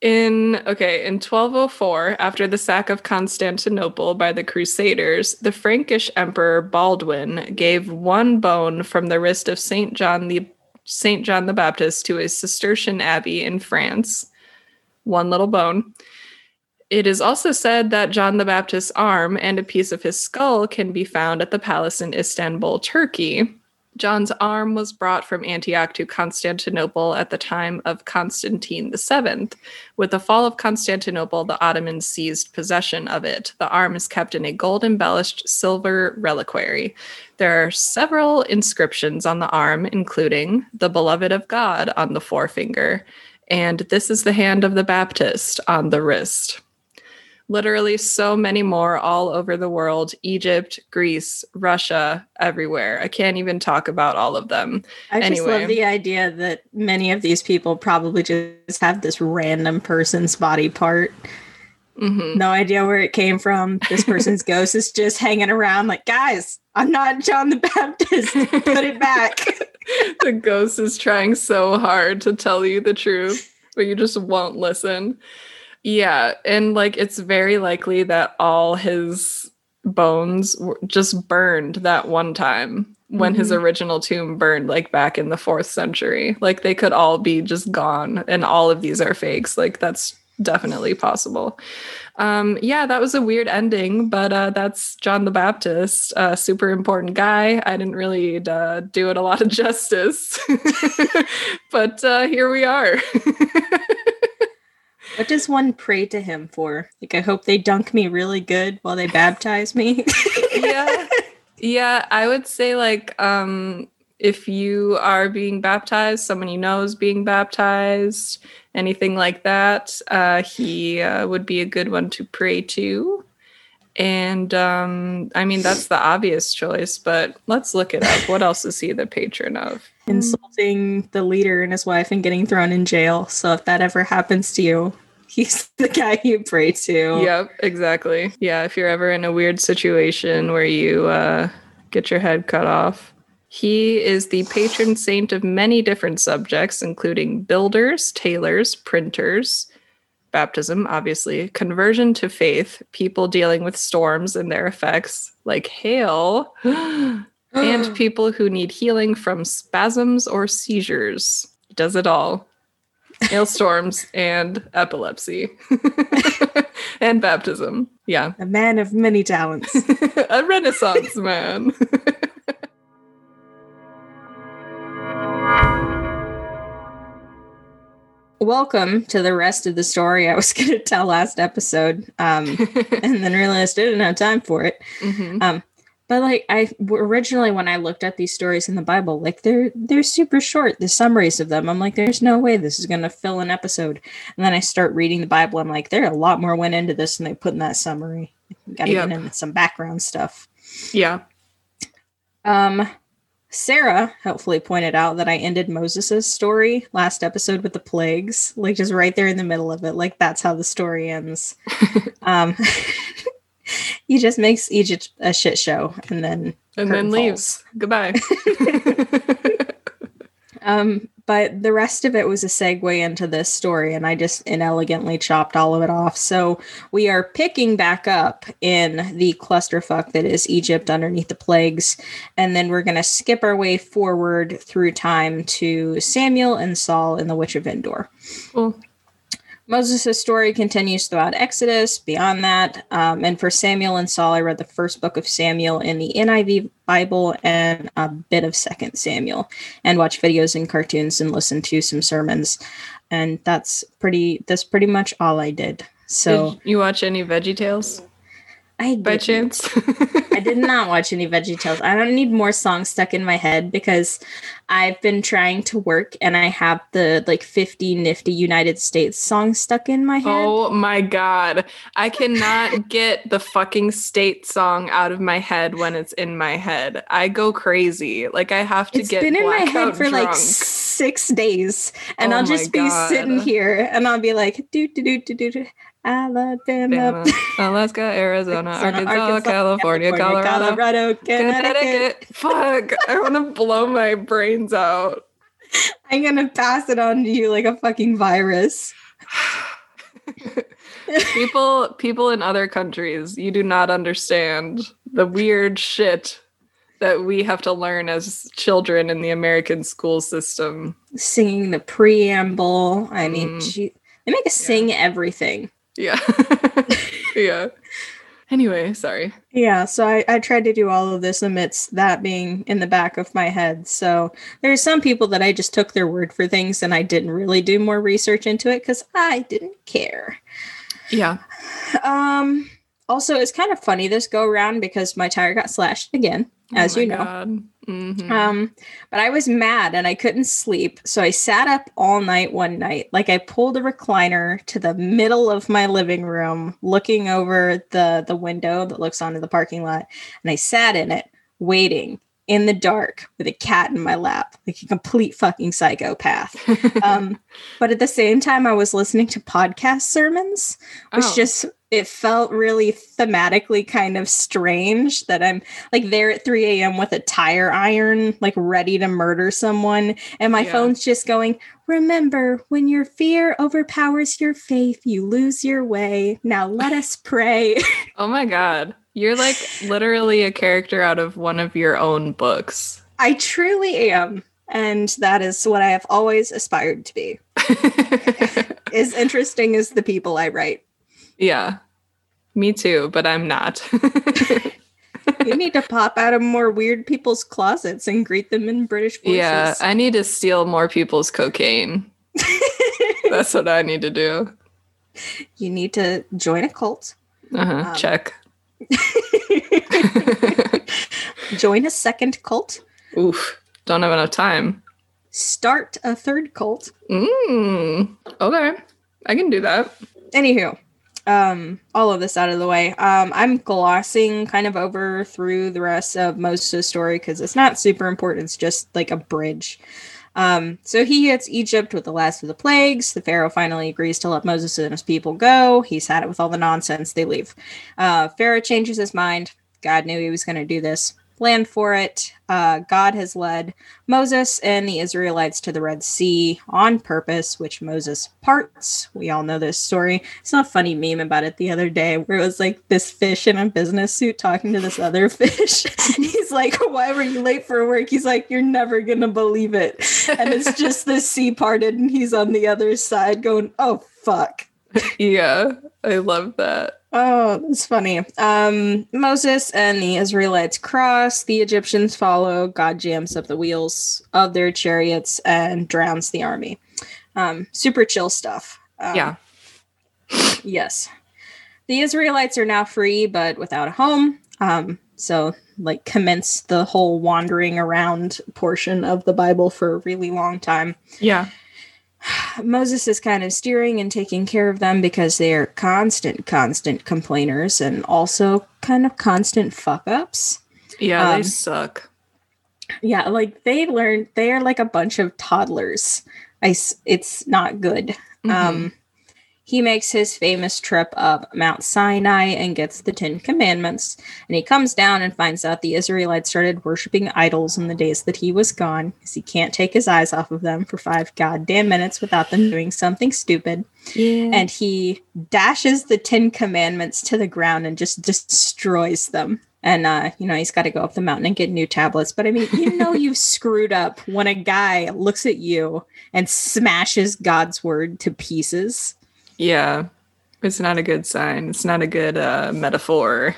Speaker 1: In okay, in 1204, after the sack of Constantinople by the Crusaders, the Frankish Emperor Baldwin gave one bone from the wrist of Saint John the Saint John the Baptist to a Cistercian abbey in France. One little bone. It is also said that John the Baptist's arm and a piece of his skull can be found at the palace in Istanbul, Turkey. John's arm was brought from Antioch to Constantinople at the time of Constantine VII. With the fall of Constantinople, the Ottomans seized possession of it. The arm is kept in a gold embellished silver reliquary. There are several inscriptions on the arm, including the beloved of God on the forefinger, and this is the hand of the Baptist on the wrist literally so many more all over the world Egypt, Greece, Russia, everywhere. I can't even talk about all of them.
Speaker 2: I just love the idea that many of these people probably just have this random person's body part. Mm-hmm. No idea where it came from. This person's ghost is just hanging around, like, guys, I'm not John the Baptist. Put it back.
Speaker 1: the ghost is trying so hard to tell you the truth, but you just won't listen. Yeah, and like it's very likely that all his bones just burned that one time when mm-hmm. his original tomb burned like back in the 4th century. Like they could all be just gone and all of these are fakes. Like that's definitely possible. Um yeah, that was a weird ending, but uh that's John the Baptist, a super important guy. I didn't really uh, do it a lot of justice. but uh here we are.
Speaker 2: What does one pray to him for? Like, I hope they dunk me really good while they baptize me.
Speaker 1: yeah. Yeah. I would say, like, um, if you are being baptized, someone you know is being baptized, anything like that, uh, he uh, would be a good one to pray to. And um, I mean, that's the obvious choice, but let's look it up. What else is he the patron of?
Speaker 2: Insulting the leader and his wife and getting thrown in jail. So if that ever happens to you, he's the guy you pray to.
Speaker 1: Yep, exactly. Yeah, if you're ever in a weird situation where you uh, get your head cut off, he is the patron saint of many different subjects, including builders, tailors, printers, baptism, obviously, conversion to faith, people dealing with storms and their effects, like hail, and people who need healing from spasms or seizures. He does it all hailstorms and epilepsy and baptism. Yeah.
Speaker 2: A man of many talents.
Speaker 1: a renaissance man.
Speaker 2: Welcome to the rest of the story I was going to tell last episode, um, and then realized I didn't have time for it. Mm-hmm. Um, but like I originally when I looked at these stories in the Bible, like they're they're super short, the summaries of them. I'm like, there's no way this is gonna fill an episode. And then I start reading the Bible, I'm like, there a lot more went into this than they put in that summary. Gotta yep. get into some background stuff.
Speaker 1: Yeah.
Speaker 2: Um Sarah helpfully pointed out that I ended Moses's story last episode with the plagues, like just right there in the middle of it. Like that's how the story ends. um he just makes Egypt a shit show and then
Speaker 1: and then leaves. Goodbye.
Speaker 2: um, but the rest of it was a segue into this story, and I just inelegantly chopped all of it off. So we are picking back up in the clusterfuck that is Egypt underneath the plagues, and then we're going to skip our way forward through time to Samuel and Saul and the Witch of Endor. Cool. Moses' story continues throughout Exodus, beyond that. Um, and for Samuel and Saul, I read the first book of Samuel in the NIV Bible and a bit of Second Samuel, and watch videos and cartoons and listen to some sermons. And that's pretty. That's pretty much all I did. So
Speaker 1: did you watch any Veggie Tales?
Speaker 2: I
Speaker 1: by chance.
Speaker 2: I did not watch any Veggie Tales. I don't need more songs stuck in my head because I've been trying to work and I have the like 50 nifty United States songs stuck in my head.
Speaker 1: Oh my god. I cannot get the fucking state song out of my head when it's in my head. I go crazy. Like I have to
Speaker 2: it's
Speaker 1: get
Speaker 2: been in my head for drunk. like six days, and
Speaker 1: Oh
Speaker 2: I'll just be sitting here, and I'll be like, do do do do do do, Alabama,
Speaker 1: Alabama, Alaska, Arizona,
Speaker 2: Arizona,
Speaker 1: Arkansas, California, Colorado,
Speaker 2: Colorado, Connecticut.
Speaker 1: Connecticut. Fuck. I want to blow my brains out.
Speaker 2: I'm gonna pass it on to you like a fucking virus.
Speaker 1: people people in other countries you do not understand the weird shit that we have to learn as children in the american school system
Speaker 2: Singing the preamble. I mean,
Speaker 1: Mm.
Speaker 2: gee, they make us sing everything.
Speaker 1: Yeah yeah anyway sorry
Speaker 2: Yeah, so I, I tried to do all of this amidst that being in the back of my head. So there's some people that I just took their word for things and I didn't really do more research into it because I didn't care.
Speaker 1: yeah
Speaker 2: Um also it's kind of funny this go around because my tire got slashed again, as
Speaker 1: Oh
Speaker 2: you know.
Speaker 1: God. Mhm.
Speaker 2: Um, but I was mad and I couldn't sleep. So I sat up all night one night. Like I pulled a recliner to the middle of my living room, looking over the the window that looks onto the parking lot, and I sat in it, waiting in the dark with a cat in my lap, like a complete fucking psychopath. um, but at the same time, I was listening to podcast sermons, which
Speaker 1: Oh.
Speaker 2: just it felt really thematically kind of strange that I'm like there at 3 a.m. with a tire iron, like ready to murder someone, and my
Speaker 1: Yeah.
Speaker 2: phone's just going. Remember, when your fear overpowers your faith, you lose your way. Now let us pray.
Speaker 1: oh my god you're like literally a character out of one of your own books
Speaker 2: I truly am. And that is what I have always aspired to be. As interesting as the people I write.
Speaker 1: yeah me too but i'm not
Speaker 2: You need to pop out of more weird people's closets and greet them in British voices.
Speaker 1: Yeah, I need to steal more people's cocaine. That's what I need to do.
Speaker 2: you need to join a cult,
Speaker 1: Uh-huh.
Speaker 2: Um,
Speaker 1: Check.
Speaker 2: join a second cult,
Speaker 1: Oof. Don't have enough time.
Speaker 2: start a third cult.
Speaker 1: Mm. Okay. I can do that.
Speaker 2: Anywho, um, all of this out of the way. Um, I'm glossing kind of over through the rest of most of the story because it's not super important. It's just like a bridge. Um, so he hits Egypt with the last of the plagues. The Pharaoh finally agrees to let Moses and his people go. He's had it with all the nonsense. They leave. Uh, Pharaoh changes his mind. God knew he was going to do this. Planned for it. Uh, God has led Moses and the Israelites to the Red Sea on purpose, which Moses parts. We all know this story. It's not a funny meme about it the other day where it was like this fish in a business suit talking to this other fish. And he's like, Why were you late for work? He's like, You're never going to believe it. And it's just the sea parted and he's on the other side going, Oh, fuck.
Speaker 1: Yeah, I love that.
Speaker 2: Oh, that's funny. Um, Moses and the Israelites cross. The Egyptians follow. God jams up the wheels of their chariots and drowns the army. Um, super chill stuff. Um,
Speaker 1: yeah.
Speaker 2: Yes. The Israelites are now free, but without a home. Um, so, like, commence the whole wandering around portion of the Bible for a really long time.
Speaker 1: Yeah.
Speaker 2: Moses is kind of steering and taking care of them because they are constant, constant complainers and also kind of constant fuck ups.
Speaker 1: Yeah,
Speaker 2: Um,
Speaker 1: they suck.
Speaker 2: Yeah, like they learn, they are like a bunch of toddlers. I, it's not good.
Speaker 1: Mhm.
Speaker 2: Um, he makes his famous trip up Mount Sinai and gets the Ten Commandments. And he comes down and finds out the Israelites started worshiping idols in the days that he was gone because he can't take his eyes off of them for five goddamn minutes without them doing something stupid.
Speaker 1: yeah.
Speaker 2: And he dashes the Ten Commandments to the ground and just destroys them. And, uh, you know, he's got to go up the mountain and get new tablets. But I mean, you know, you've screwed up when a guy looks at you and smashes God's word to pieces.
Speaker 1: Yeah. It's not a good sign. It's not a good uh, metaphor.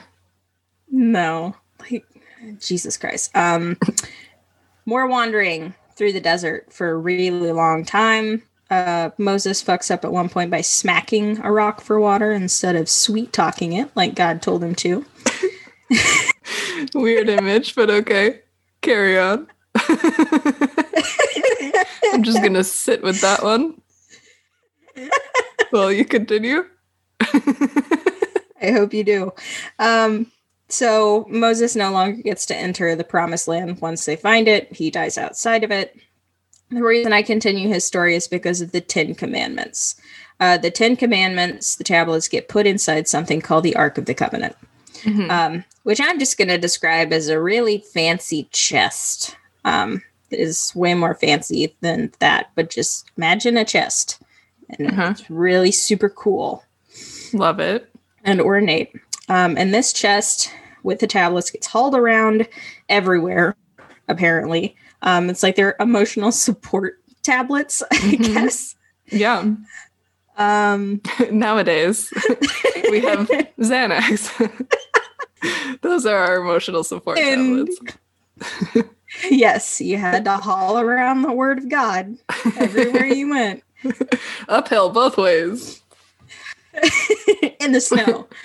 Speaker 2: No, like Jesus Christ. Um, more wandering through the desert for a really long time. Uh, Moses fucks up at one point by smacking a rock for water instead of sweet talking it like God told him to.
Speaker 1: Weird image, but okay. Carry on. I'm just gonna sit with that one. Well, you continue.
Speaker 2: I hope you do. Um, so Moses no longer gets to enter the promised land once they find it. He dies outside of it. The reason I continue his story is because of the Ten Commandments. Uh, the Ten Commandments, the tablets get put inside something called the Ark of the Covenant,
Speaker 1: Mhm.
Speaker 2: um, which I'm just going to describe as a really fancy chest. Um, it is way more fancy than that, but just imagine a chest. And
Speaker 1: Uh-huh.
Speaker 2: it's really super cool
Speaker 1: Love it.
Speaker 2: and ornate. Um, and this chest with the tablets gets hauled around everywhere, apparently. Um, it's like their emotional support tablets, I
Speaker 1: Mhm.
Speaker 2: guess.
Speaker 1: Yeah.
Speaker 2: Um,
Speaker 1: Nowadays, we have Xanax. Those are our emotional support
Speaker 2: And-
Speaker 1: tablets.
Speaker 2: yes, you had to haul around the word of God everywhere you went
Speaker 1: Uphill both ways.
Speaker 2: in the snow.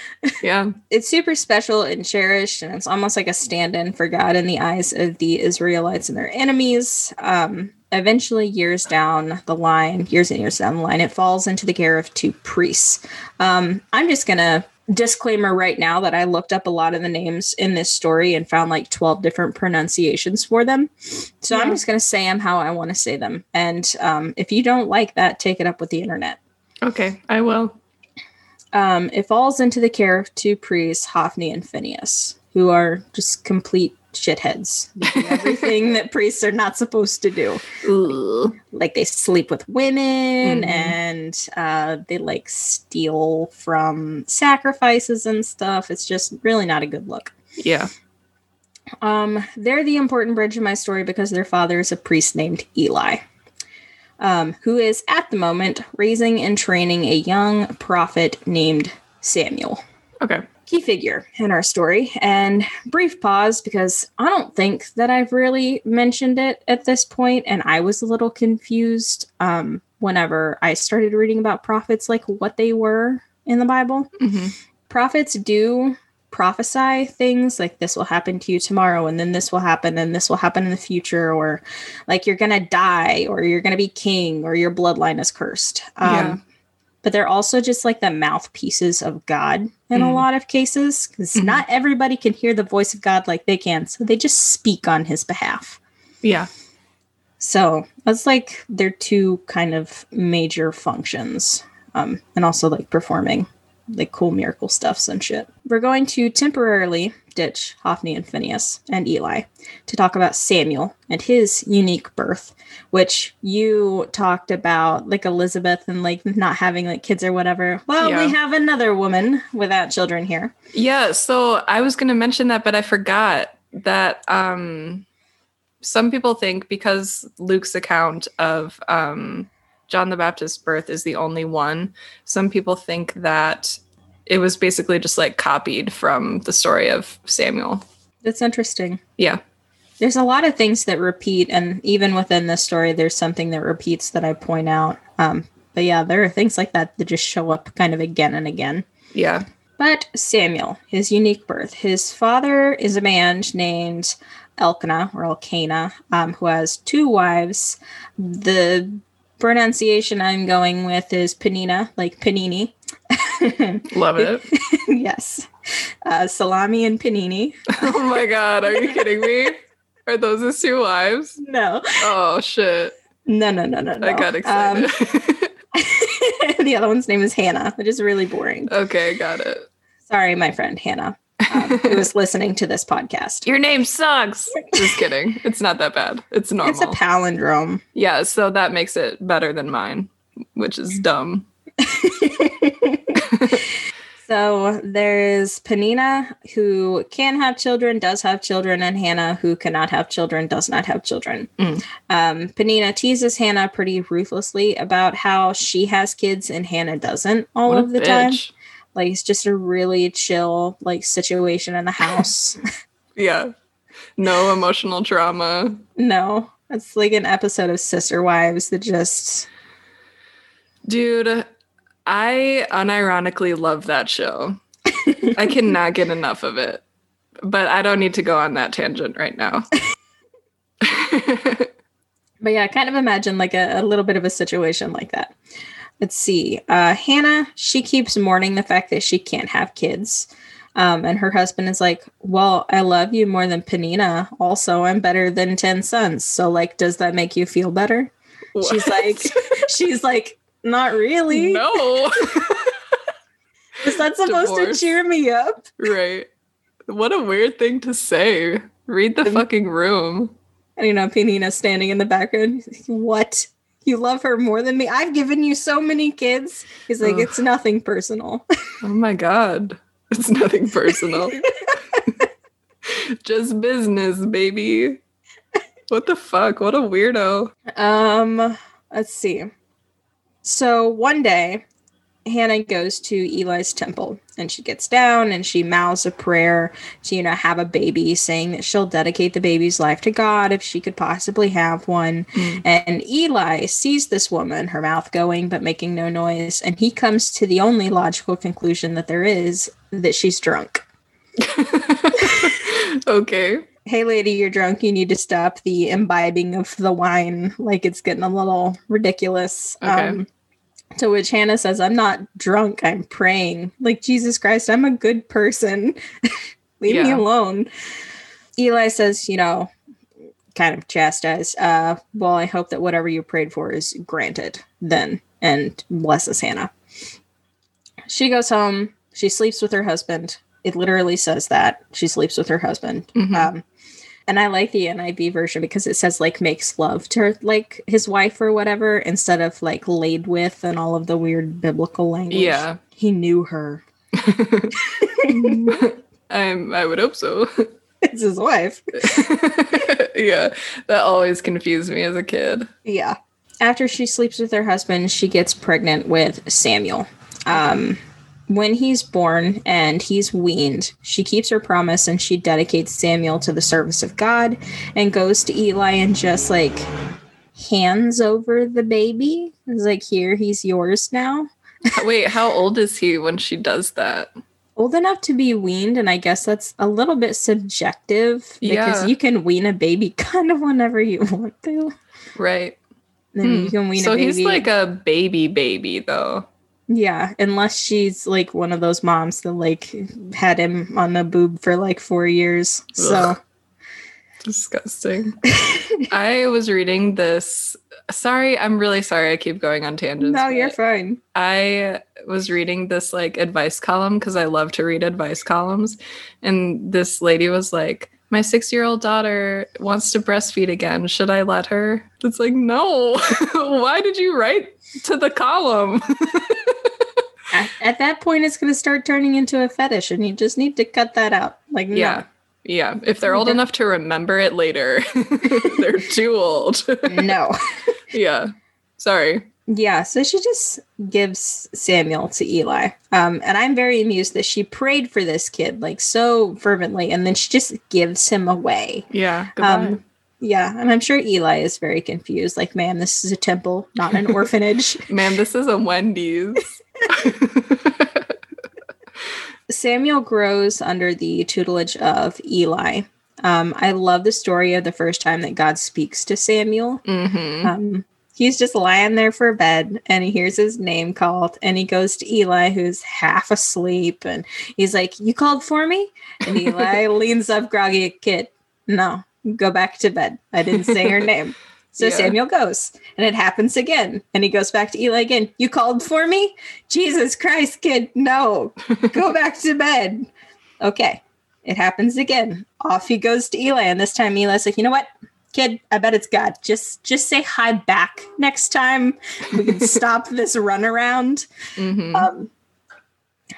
Speaker 1: Yeah.
Speaker 2: it's super special and cherished, and it's almost like a stand in for God in the eyes of the Israelites and their enemies. Um, eventually, years down the line, years and years down the line, it falls into the care of two priests. Um, I'm just going to disclaimer right now that I looked up a lot of the names in this story and found like 12 different pronunciations for them. So I'm just going to say them how I want to say them. And um, if you don't like that, take it up with the internet.
Speaker 1: Okay, I will.
Speaker 2: Um, it falls into the care of two priests, Hophni and Phineas, who are just complete shitheads. Everything that priests are not supposed to do.
Speaker 1: Ugh.
Speaker 2: Like they sleep with women
Speaker 1: Mhm.
Speaker 2: and uh, they like steal from sacrifices and stuff. It's just really not a good look.
Speaker 1: Yeah.
Speaker 2: Um, they're the important bridge in my story because their father is a priest named Eli, um, who is at the moment raising and training a young prophet named Samuel.
Speaker 1: Okay.
Speaker 2: Key figure in our story. And brief pause because I don't think that I've really mentioned it at this point, and I was a little confused um, whenever I started reading about prophets, like what they were in the Bible
Speaker 1: hmm
Speaker 2: prophets do prophesy things like this will happen to you tomorrow and then this will happen and this will happen in the future or like you're gonna die or you're gonna be king or your bloodline is cursed um. But they're also just like the mouthpieces of god in a
Speaker 1: Mhm.
Speaker 2: lot of cases because
Speaker 1: Mhm.
Speaker 2: not everybody can hear the voice of god like they can so they just speak on his behalf
Speaker 1: Yeah.
Speaker 2: so that's like their two kind of major functions, um, and also like performing like cool miracle stuffs and shit. We're going to temporarily ditch Hophni and Phineas and Eli to talk about Samuel and his unique birth, which you talked about, like Elizabeth and like not having like kids or whatever. Well,
Speaker 1: Yeah.
Speaker 2: we have another woman without children here.
Speaker 1: Yeah, so I was going to mention that, but I forgot that um, some people think because Luke's account of um, John the Baptist's birth is the only one, some people think that it was basically just like copied from the story of Samuel.
Speaker 2: That's interesting.
Speaker 1: Yeah.
Speaker 2: There's a lot of things that repeat, and even within this story, there's something that repeats that I point out. Um, but yeah, there are things like that that just show up kind of again and again.
Speaker 1: Yeah.
Speaker 2: But Samuel, his unique birth, his father is a man named Elkanah or Elkanah, um, who has two wives. The pronunciation I'm going with is Panina, like Panini.
Speaker 1: Love it.
Speaker 2: yes, uh, salami and panini.
Speaker 1: oh my God. Are you kidding me? Are those his two wives?
Speaker 2: No,
Speaker 1: Oh, shit.
Speaker 2: no, no, no, no. no.
Speaker 1: I got
Speaker 2: Um,
Speaker 1: excited.
Speaker 2: the other one's name is Hannah, which is really boring.
Speaker 1: okay, got it.
Speaker 2: Sorry, my friend Hannah, um, who is listening to this podcast.
Speaker 1: Your name sucks. Just kidding. It's not that bad. It's normal.
Speaker 2: It's a palindrome.
Speaker 1: yeah, so that makes it better than mine, which is dumb.
Speaker 2: so there's Panina, who can have children, does have children, and Hannah, who cannot have children, does not have children.
Speaker 1: Mm.
Speaker 2: Um, Panina teases Hannah pretty ruthlessly about how she has kids and Hannah doesn't all
Speaker 1: What
Speaker 2: of the time. Like it's just a really chill like situation in the house.
Speaker 1: Yeah. No emotional drama.
Speaker 2: no, it's like an episode of Sister Wives that just
Speaker 1: Dude, I unironically love that show. I cannot get enough of it. But I don't need to go on that tangent right now.
Speaker 2: But yeah, kind of imagine like a, a little bit of a situation like that. Let's see. Uh, Hannah, she keeps mourning the fact that she can't have kids. Um, and her husband is like, Well, I love you more than Penina. Also, I'm better than 10 sons. So, like, does that make you feel better? She's like, She's like, Not really.
Speaker 1: no.
Speaker 2: Is that supposed
Speaker 1: Divorce.
Speaker 2: to cheer me up?
Speaker 1: right. What a weird thing to say. Read the fucking room.
Speaker 2: And you know, Penina standing in the background. What? You love her more than me? I've given you so many kids. He's like,
Speaker 1: Ugh.
Speaker 2: It's nothing personal.
Speaker 1: Oh my god. It's nothing personal. Just business, baby. What the fuck? What a weirdo.
Speaker 2: Um, let's see. So one day, Hannah goes to Eli's temple and she gets down and she mouths a prayer to, you know, have a baby, saying that she'll dedicate the baby's life to God if she could possibly have one.
Speaker 1: Mm.
Speaker 2: And Eli sees this woman, her mouth going but making no noise, and he comes to the only logical conclusion that there is that she's drunk.
Speaker 1: okay.
Speaker 2: Hey, lady, you're drunk. You need to stop the imbibing of the wine. Like it's getting a little ridiculous.
Speaker 1: Okay.
Speaker 2: Um, to which Hannah says, I'm not drunk. I'm praying. Like, Jesus Christ, I'm a good person. Leave me alone. Eli says, you know, kind of chastised, uh, well, I hope that whatever you prayed for is granted then, and blesses Hannah. She goes home. She sleeps with her husband. It literally says that she sleeps with her husband.
Speaker 1: Mhm.
Speaker 2: Um, and I like the NIV version because it says like makes love to her, like his wife or whatever instead of like laid with and all of the weird biblical language.
Speaker 1: yeah.
Speaker 2: he knew her.
Speaker 1: I'm I would hope so.
Speaker 2: it's his wife.
Speaker 1: yeah. That always confused me as a kid.
Speaker 2: Yeah. After she sleeps with her husband, she gets pregnant with Samuel. Um, when he's born and he's weaned, she keeps her promise and she dedicates Samuel to the service of God and goes to Eli and just like hands over the baby. It's like, here, he's yours now.
Speaker 1: Wait, how old is he when she does that?
Speaker 2: Old enough to be weaned, and I guess that's a little bit subjective
Speaker 1: Yeah.
Speaker 2: because you can wean a baby kind of whenever you want to.
Speaker 1: Right.
Speaker 2: Then
Speaker 1: Hmm.
Speaker 2: you can wean
Speaker 1: so
Speaker 2: a baby.
Speaker 1: he's like a baby baby though.
Speaker 2: Yeah, unless she's like one of those moms that like had him on the boob for like four years. So
Speaker 1: Disgusting. I was reading this. Sorry, I'm really sorry I keep going on tangents.
Speaker 2: no, you're fine.
Speaker 1: I was reading this like advice column because I love to read advice columns. And this lady was like, My six year old daughter wants to breastfeed again. Should I let her? It's like, No. Why did you write to the column?
Speaker 2: At, at that point, it's going to start turning into a fetish, and you just need to cut that out. Like, no.
Speaker 1: Yeah. Yeah. If they're old enough to remember it later, they're too old.
Speaker 2: no.
Speaker 1: yeah. Sorry.
Speaker 2: Yeah, so she just gives Samuel to Eli. Um, and I'm very amused that she prayed for this kid like so fervently, and then she just gives him away.
Speaker 1: Yeah. Goodbye.
Speaker 2: Um, yeah, and I'm sure Eli is very confused. Like, ma'am, this is a temple, not an orphanage.
Speaker 1: Man, this is a Wendy's.
Speaker 2: Samuel grows under the tutelage of Eli. Um, I love the story of the first time that God speaks to Samuel.
Speaker 1: hmm
Speaker 2: Um, he's just lying there for bed and he hears his name called and he goes to Eli, who's half asleep, and he's like, You called for me? And Eli leans up, groggy, kid. No, go back to bed. I didn't say your name. So
Speaker 1: Yeah.
Speaker 2: Samuel goes, and it happens again. And he goes back to Eli again. You called for me? Jesus Christ, kid. No, go back to bed. Okay. It happens again. Off he goes to Eli. And this time Eli's like, you know what? Kid, I bet it's God. Just just say hi back next time. We can stop this runaround.
Speaker 1: hmm
Speaker 2: Um,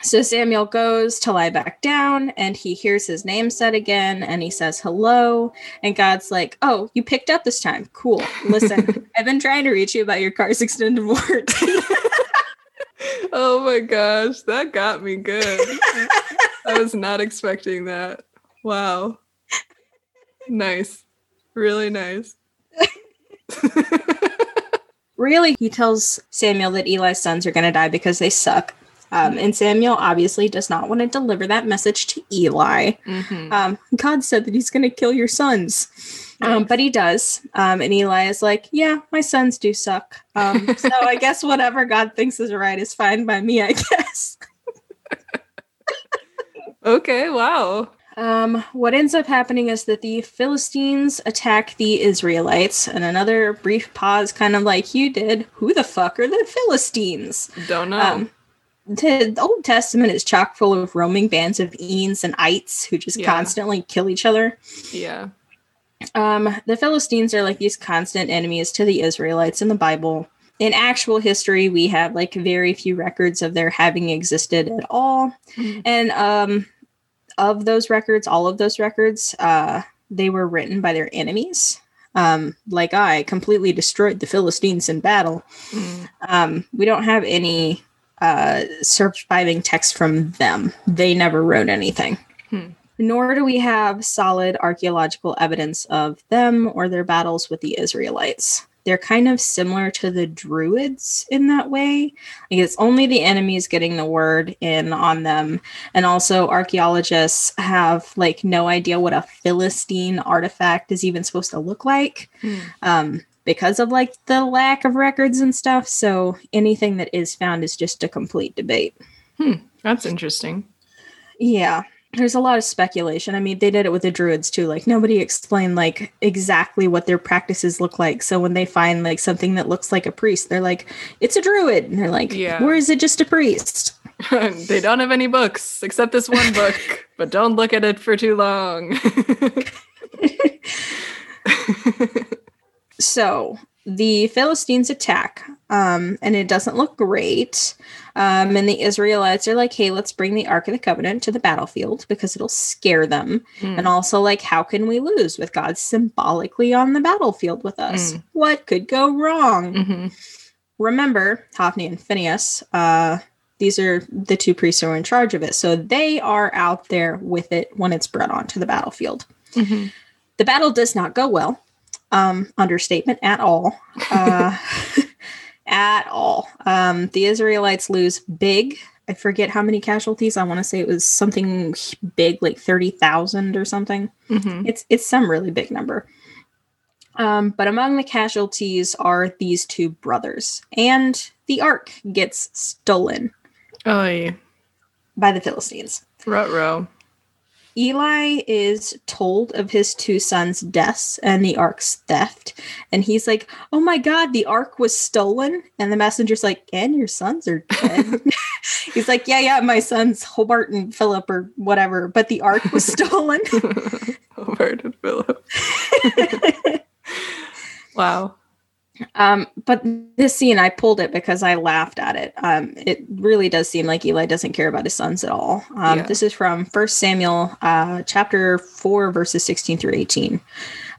Speaker 2: so Samuel goes to lie back down and he hears his name said again and he says hello. And God's like, Oh, you picked up this time. Cool. Listen, I've been trying to reach you about your car's extended warranty.
Speaker 1: Oh my gosh, that got me good. I was not expecting that. Wow. Nice. Really nice.
Speaker 2: really, he tells Samuel that Eli's sons are going to die because they suck. Um, and Samuel obviously does not want to deliver that message to Eli.
Speaker 1: Mhm.
Speaker 2: Um, God said that he's going to kill your sons. Um, but he does. Um, and Eli is like, yeah, my sons do suck. Um, so I guess whatever God thinks is right is fine by me, I guess.
Speaker 1: Okay, wow.
Speaker 2: Um, what ends up happening is that the Philistines attack the Israelites, and another brief pause, kind of like you did. Who the fuck are the Philistines?
Speaker 1: Don't know.
Speaker 2: Um, the Old Testament is chock full of roaming bands of Eans and Ites who just
Speaker 1: Yeah.
Speaker 2: constantly kill each other.
Speaker 1: yeah.
Speaker 2: Um, the Philistines are like these constant enemies to the Israelites in the Bible. In actual history, we have like very few records of their having existed at all.
Speaker 1: Mhm.
Speaker 2: And um, of those records, all of those records, uh, they were written by their enemies. Um, like I completely destroyed the Philistines in battle.
Speaker 1: Mm.
Speaker 2: Um, we don't have any uh, surviving text from them. They never wrote anything.
Speaker 1: Hmm.
Speaker 2: Nor do we have solid archaeological evidence of them or their battles with the Israelites. They're kind of similar to the Druids in that way. Like it's only the enemies getting the word in on them. And also, archaeologists have like no idea what a Philistine artifact is even supposed to look like
Speaker 1: Hmm.
Speaker 2: um, because of like the lack of records and stuff. So anything that is found is just a complete debate.
Speaker 1: Hmm, that's interesting.
Speaker 2: Yeah. There's a lot of speculation. I mean, they did it with the druids too. Like nobody explained like exactly what their practices look like. So when they find like something that looks like a priest, they're like, "It's a druid," and they're like,
Speaker 1: Yeah.
Speaker 2: "Or is it just a priest?"
Speaker 1: they don't have any books except this one book, but don't look at it for too long.
Speaker 2: So the Philistines attack, um, and it doesn't look great. Um, and the Israelites are like, hey, let's bring the Ark of the Covenant to the battlefield because it'll scare them.
Speaker 1: Hmm.
Speaker 2: And also, like, how can we lose with God symbolically on the battlefield with us?
Speaker 1: Mm.
Speaker 2: What could go wrong?
Speaker 1: Mhm.
Speaker 2: Remember, Hophni and Phineas, uh, these are the two priests who are in charge of it. So they are out there with it when it's brought onto the battlefield.
Speaker 1: Mhm.
Speaker 2: The battle does not go well. Um, understatement at all. Uh, at all. Um, the Israelites lose big. I forget how many casualties. I want to say it was something big, like thirty thousand or something.
Speaker 1: Mhm.
Speaker 2: It's it's some really big number. Um, but among the casualties are these two brothers, and the ark gets stolen
Speaker 1: Oy.
Speaker 2: by the Philistines.
Speaker 1: Ruh-roh.
Speaker 2: Eli is told of his two sons' deaths and the ark's theft. And he's like, Oh my God, the ark was stolen. And the messenger's like, And your sons are dead. he's like, Yeah, yeah, my sons, Hobart and Philip or whatever, but the ark was stolen.
Speaker 1: Hobart and Philip. wow.
Speaker 2: Um, but this scene, I pulled it because I laughed at it. Um, it really does seem like Eli doesn't care about his sons at all. Um,
Speaker 1: Yeah.
Speaker 2: This is from First Samuel, uh, chapter four, verses sixteen through eighteen.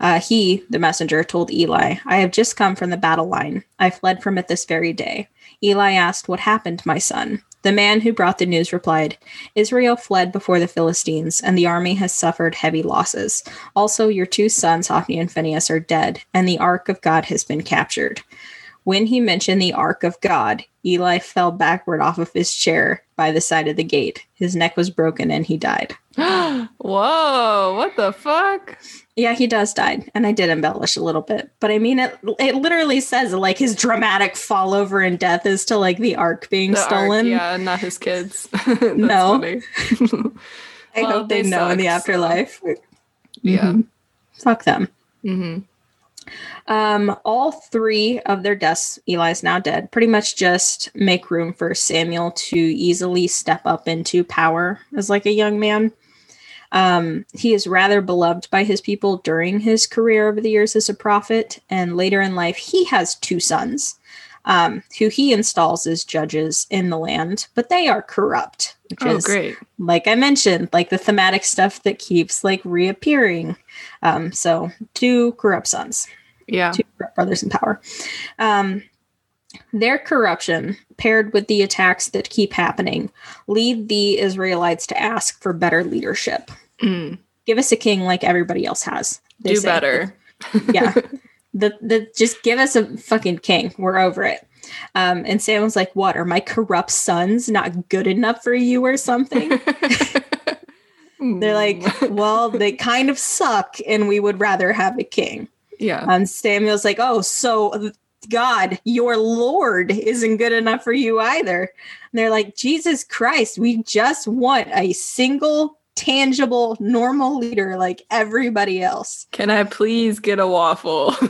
Speaker 2: Uh, he, the messenger, told Eli, "I have just come from the battle line. I fled from it this very day." Eli asked, "What happened, my son?" The man who brought the news replied, Israel fled before the Philistines, and the army has suffered heavy losses. Also, your two sons, Hophni and Phinehas, are dead, and the ark of God has been captured. When he mentioned the ark of God, Eli fell backward off of his chair by the side of the gate. His neck was broken and he died.
Speaker 1: Whoa, what the fuck?
Speaker 2: Yeah, he does die, and I did embellish a little bit, but I mean it. It literally says like his dramatic fall over and death is to like the ark being
Speaker 1: The
Speaker 2: stolen.
Speaker 1: yeah, not his kids.
Speaker 2: No. I
Speaker 1: Well,
Speaker 2: hope they,
Speaker 1: they
Speaker 2: know in the
Speaker 1: suck, so-
Speaker 2: afterlife.
Speaker 1: yeah.
Speaker 2: Mhm. Fuck them.
Speaker 1: hmm
Speaker 2: Um, all three of their deaths, Eli's now dead, pretty much just make room for Samuel to easily step up into power as like a young man. Um, he is rather beloved by his people during his career over the years as a prophet, and later in life, he has two sons, um, who he installs as judges in the land, but they are corrupt, which
Speaker 1: Oh,
Speaker 2: is
Speaker 1: great.
Speaker 2: like I mentioned, like the thematic stuff that keeps like reappearing. Um, so two corrupt sons
Speaker 1: Yeah.
Speaker 2: two brothers in power. Um, their corruption, paired with the attacks that keep happening, lead the Israelites to ask for better leadership.
Speaker 1: Mm.
Speaker 2: Give us a king like everybody else has. they
Speaker 1: Do
Speaker 2: say.
Speaker 1: better.
Speaker 2: Yeah. the, the just give us a fucking king. We're over it. Um, and Samuel's like, "What are my corrupt sons not good enough for you or something?" They're like, "Well, they kind of suck, and we would rather have a king."
Speaker 1: yeah.
Speaker 2: And Samuel's like, "Oh, so God, your Lord, isn't good enough for you either. And they're like, Jesus Christ, we just want a single, tangible, normal leader like everybody else.
Speaker 1: Can I please get a waffle?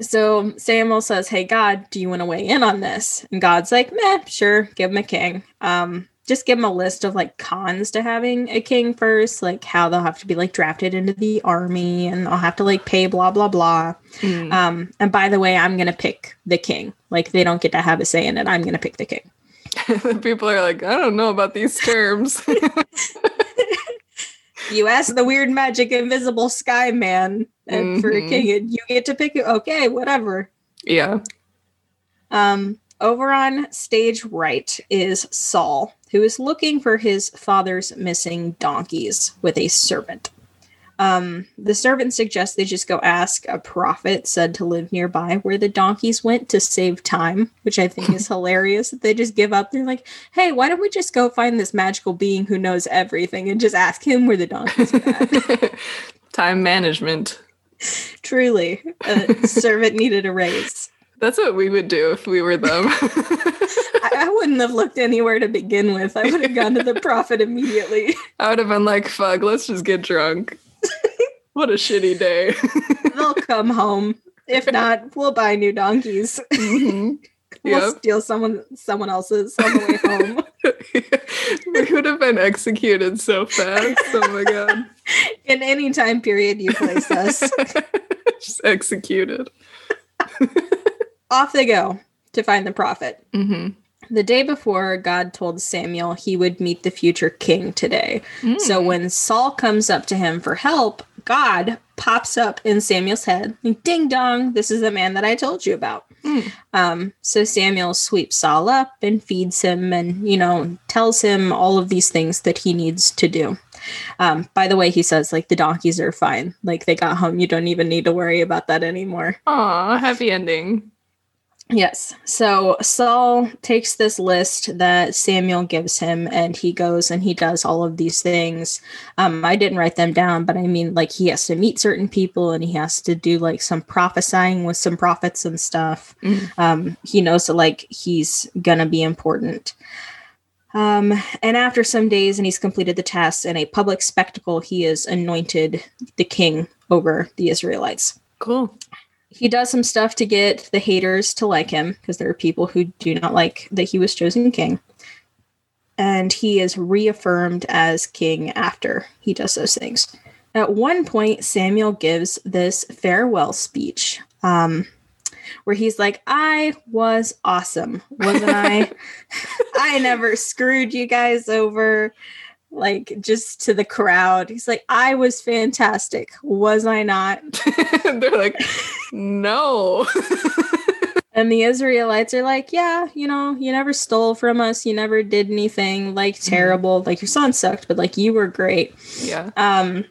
Speaker 2: So Samuel says, Hey, God, do you want to weigh in on this? And God's like, Meh, sure, give him a king. Um, just give him a list of like cons to having a king first, like how they'll have to be like drafted into the army and I'll have to like pay blah blah blah.
Speaker 1: Mm.
Speaker 2: Um, and by the way, I'm gonna pick the king. Like they don't get to have a say in it. I'm gonna pick the king.
Speaker 1: People are like, I don't know about these terms.
Speaker 2: You ask the weird magic invisible sky man and for a king, and you get to pick it. Okay, whatever.
Speaker 1: yeah.
Speaker 2: Um, over on stage right is Saul, who is looking for his father's missing donkeys with a servant. Um, the servant suggests they just go ask a prophet said to live nearby where the donkeys went to save time, which I think is hilarious. That they just give up. They're like, "Hey, why don't we just go find this magical being who knows everything and just ask him where the donkeys at?"
Speaker 1: Time management.
Speaker 2: Truly, a servant needed a raise.
Speaker 1: That's what we would do if we were them.
Speaker 2: I, I wouldn't have looked anywhere to begin with. I would have gone to the prophet immediately.
Speaker 1: I would have been like, fuck, let's just get drunk. What a shitty day.
Speaker 2: They'll come home. If not, we'll buy new donkeys.
Speaker 1: Mhm.
Speaker 2: We'll
Speaker 1: Yep.
Speaker 2: steal someone someone else's on the way home.
Speaker 1: we would have been executed so fast. Oh my god.
Speaker 2: In any time period you place us.
Speaker 1: Just executed.
Speaker 2: Off they go to find the prophet.
Speaker 1: Mm-hmm.
Speaker 2: The day before, God told Samuel he would meet the future king today.
Speaker 1: Mm.
Speaker 2: So when Saul comes up to him for help, God pops up in Samuel's head. Ding dong, this is the man that I told you about.
Speaker 1: Mm.
Speaker 2: Um, so Samuel sweeps Saul up and feeds him and, you know, tells him all of these things that he needs to do. Um, by the way, he says, like, the donkeys are fine. Like, they got home. You don't even need to worry about that anymore.
Speaker 1: Aw, happy ending.
Speaker 2: Yes. So Saul takes this list that Samuel gives him and he goes and he does all of these things. Um, I didn't write them down, but I mean, like, he has to meet certain people and he has to do like some prophesying with some prophets and stuff.
Speaker 1: Mhm.
Speaker 2: Um, he knows that like he's gonna be important. Um, and after some days and he's completed the tasks in a public spectacle, he is anointed the king over the Israelites
Speaker 1: Cool.
Speaker 2: He does some stuff to get the haters to like him because there are people who do not like that he was chosen king. And he is reaffirmed as king after he does those things. At one point, Samuel gives this farewell speech um, where he's like, I was awesome, wasn't I? I never screwed you guys over. Like, just to the crowd. He's like, I was fantastic, was I not?
Speaker 1: They're like, no.
Speaker 2: And the Israelites are like, yeah, you know, you never stole from us. You never did anything like terrible. Like your son sucked, but like you were great.
Speaker 1: yeah.
Speaker 2: Um,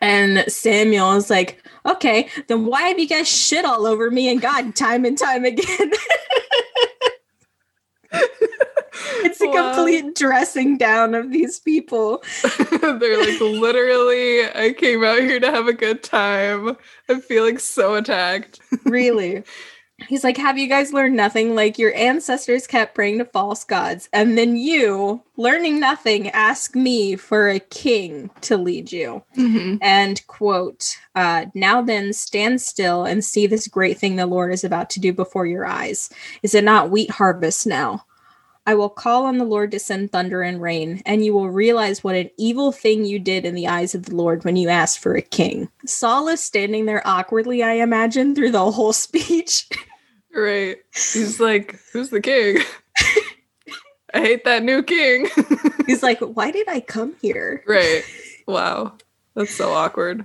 Speaker 2: and Samuel is like, okay, then why have you guys shit all over me and God time and time again? it's a
Speaker 1: Wow.
Speaker 2: complete dressing down of these people.
Speaker 1: They're like, literally, I came out here to have a good time. I'm feeling so attacked.
Speaker 2: really. He's like, Have you guys learned nothing? Like, your ancestors kept praying to false gods, and then you, learning nothing, ask me for a king to lead you.
Speaker 1: Mm-hmm.
Speaker 2: And quote, uh, Now then, stand still and see this great thing the Lord is about to do before your eyes. Is it not wheat harvest now? I will call on the Lord to send thunder and rain, and you will realize what an evil thing you did in the eyes of the Lord when you asked for a king. Saul is standing there awkwardly, I imagine, through the whole speech.
Speaker 1: Right. He's like, who's the king? I hate that new king.
Speaker 2: He's like, Why did I come here?
Speaker 1: right. Wow. That's so awkward.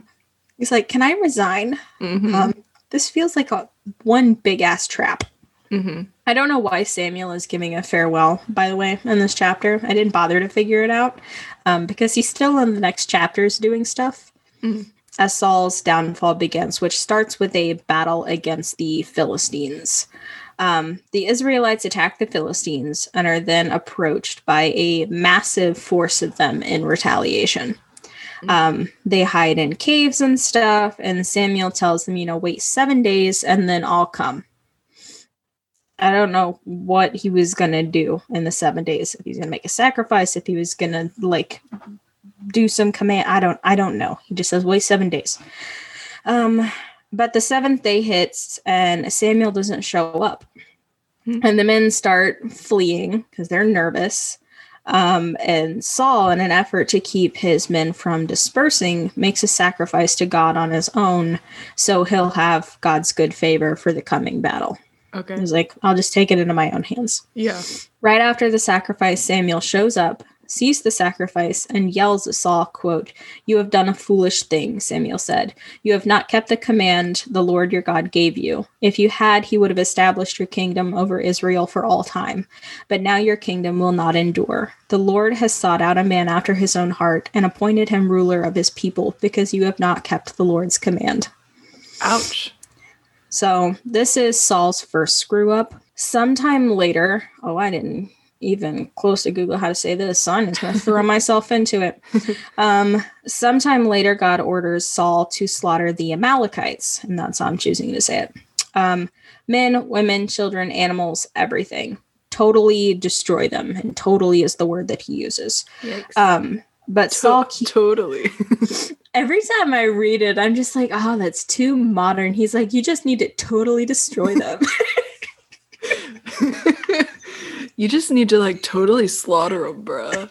Speaker 2: He's like, Can I resign?
Speaker 1: Mm-hmm.
Speaker 2: Um, this feels like a one big ass trap.
Speaker 1: Mm-hmm.
Speaker 2: I don't know why Samuel is giving a farewell, by the way, in this chapter. I didn't bother to figure it out um, because he's still in the next chapters doing stuff
Speaker 1: Mhm.
Speaker 2: as Saul's downfall begins, which starts with a battle against the Philistines. Um, the Israelites attack the Philistines and are then approached by a massive force of them in retaliation. Um, they hide in caves and stuff, and Samuel tells them, you know, wait seven days and then I'll come. I don't know what he was gonna do in the seven days. If he's gonna make a sacrifice, if he was gonna like do some command, I don't, I don't know. He just says wait seven days. Um, but the seventh day hits and Samuel doesn't show up,
Speaker 1: Hmm.
Speaker 2: and the men start fleeing because they're nervous. Um, and Saul, in an effort to keep his men from dispersing, makes a sacrifice to God on his own, so he'll have God's good favor for the coming battle.
Speaker 1: Okay.
Speaker 2: He's like, I'll just take it into my own hands.
Speaker 1: Yeah.
Speaker 2: Right after the sacrifice, Samuel shows up, sees the sacrifice, and yells at Saul, quote, You have done a foolish thing, Samuel said. You have not kept the command the Lord your God gave you. If you had, he would have established your kingdom over Israel for all time. But now your kingdom will not endure. The Lord has sought out a man after his own heart and appointed him ruler of his people because you have not kept the Lord's command.
Speaker 1: Ouch.
Speaker 2: So this is Saul's first screw up. Sometime later, oh, I didn't even close to Google how to say this, so I'm just going to throw myself into it. Um, sometime later, God orders Saul to slaughter the Amalekites, and that's how I'm choosing to say it. Um, men, women, children, animals, everything. Totally destroy them, and totally is the word that he uses. Um, but Saul
Speaker 1: To- totally.
Speaker 2: every time I read it, I'm just like, oh, that's too modern. He's like, you just need to totally destroy them.
Speaker 1: you just need to like totally slaughter them, bruh.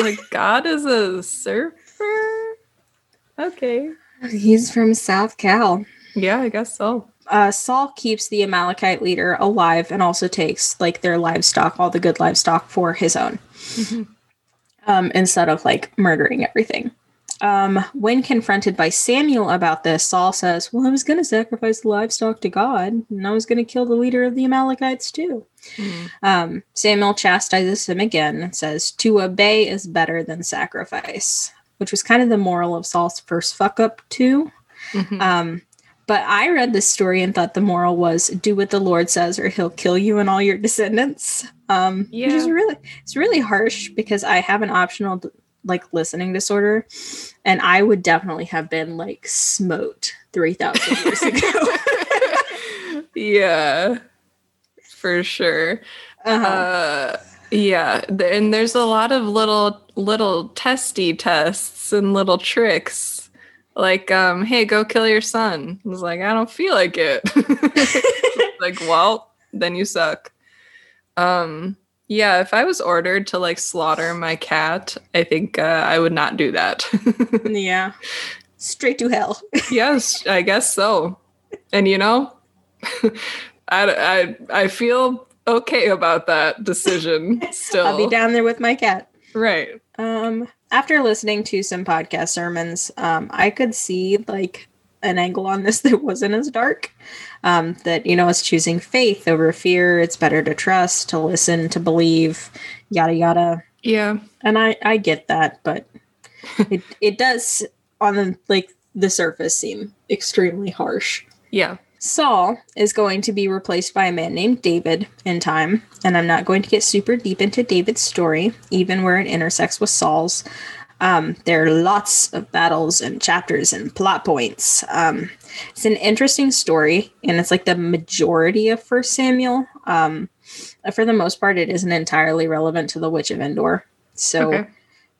Speaker 1: like God is a surfer. Okay.
Speaker 2: He's from South Cal.
Speaker 1: Yeah, I guess so.
Speaker 2: Uh, Saul keeps the Amalekite leader alive and also takes like their livestock, all the good livestock, for his own,
Speaker 1: Mhm.
Speaker 2: Um, instead of like murdering everything. Um, when confronted by Samuel about this, Saul says, Well, I was going to sacrifice the livestock to God, and I was going to kill the leader of the Amalekites too.
Speaker 1: Mhm.
Speaker 2: Um, Samuel chastises him again and says, To obey is better than sacrifice, which was kind of the moral of Saul's first fuck up, too.
Speaker 1: Mhm.
Speaker 2: Um, but I read this story and thought the moral was do what the Lord says or he'll kill you and all your descendants. Um, which is really, it's really harsh because I have an optional like listening disorder and I would definitely have been like smote 3,000 years ago.
Speaker 1: yeah, for sure.
Speaker 2: uh-huh.
Speaker 1: Uh, yeah, and there's a lot of little little testy tests and little tricks. Like, um, hey, go kill your son. I was like, I don't feel like it. like, well, then you suck. Um, yeah, if I was ordered to like slaughter my cat, I think uh, I would not do that.
Speaker 2: yeah. Straight to hell.
Speaker 1: yes, I guess so. And you know, I, I I feel okay about that decision still.
Speaker 2: I'll be down there with my cat.
Speaker 1: Right.
Speaker 2: Um, after listening to some podcast sermons, um, I could see like an angle on this that wasn't as dark. Um, that you know, it's choosing faith over fear. It's better to trust, to listen, to believe, yada yada.
Speaker 1: Yeah.
Speaker 2: And I I get that, but it it does on the like the surface seem extremely harsh.
Speaker 1: Yeah.
Speaker 2: Saul is going to be replaced by a man named David in time, and I'm not going to get super deep into David's story, even where it intersects with Saul's. Um, there are lots of battles and chapters and plot points. Um, it's an interesting story, and it's like the majority of First Samuel. Um, for the most part, it isn't entirely relevant to the Witch of Endor. So
Speaker 1: Okay.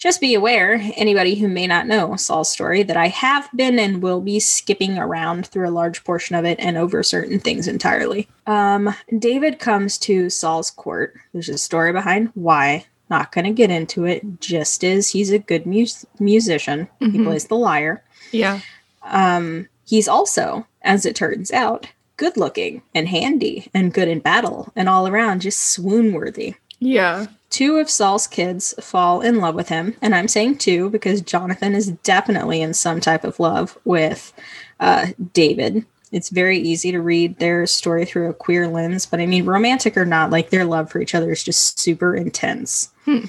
Speaker 2: Just be aware, anybody who may not know Saul's story, that I have been and will be skipping around through a large portion of it and over certain things entirely. Um, David comes to Saul's court. There's a story behind why. Not going to get into it, just as he's a good mus- musician. He
Speaker 1: Mhm.
Speaker 2: plays the lyre.
Speaker 1: Yeah.
Speaker 2: Um, he's also, as it turns out, good looking and handy and good in battle and all around just swoon worthy
Speaker 1: Yeah.
Speaker 2: Two of Saul's kids fall in love with him, and I'm saying two because Jonathan is definitely in some type of love with uh, David. It's very easy to read their story through a queer lens, but I mean, romantic or not, like their love for each other is just super intense.
Speaker 1: Hmm.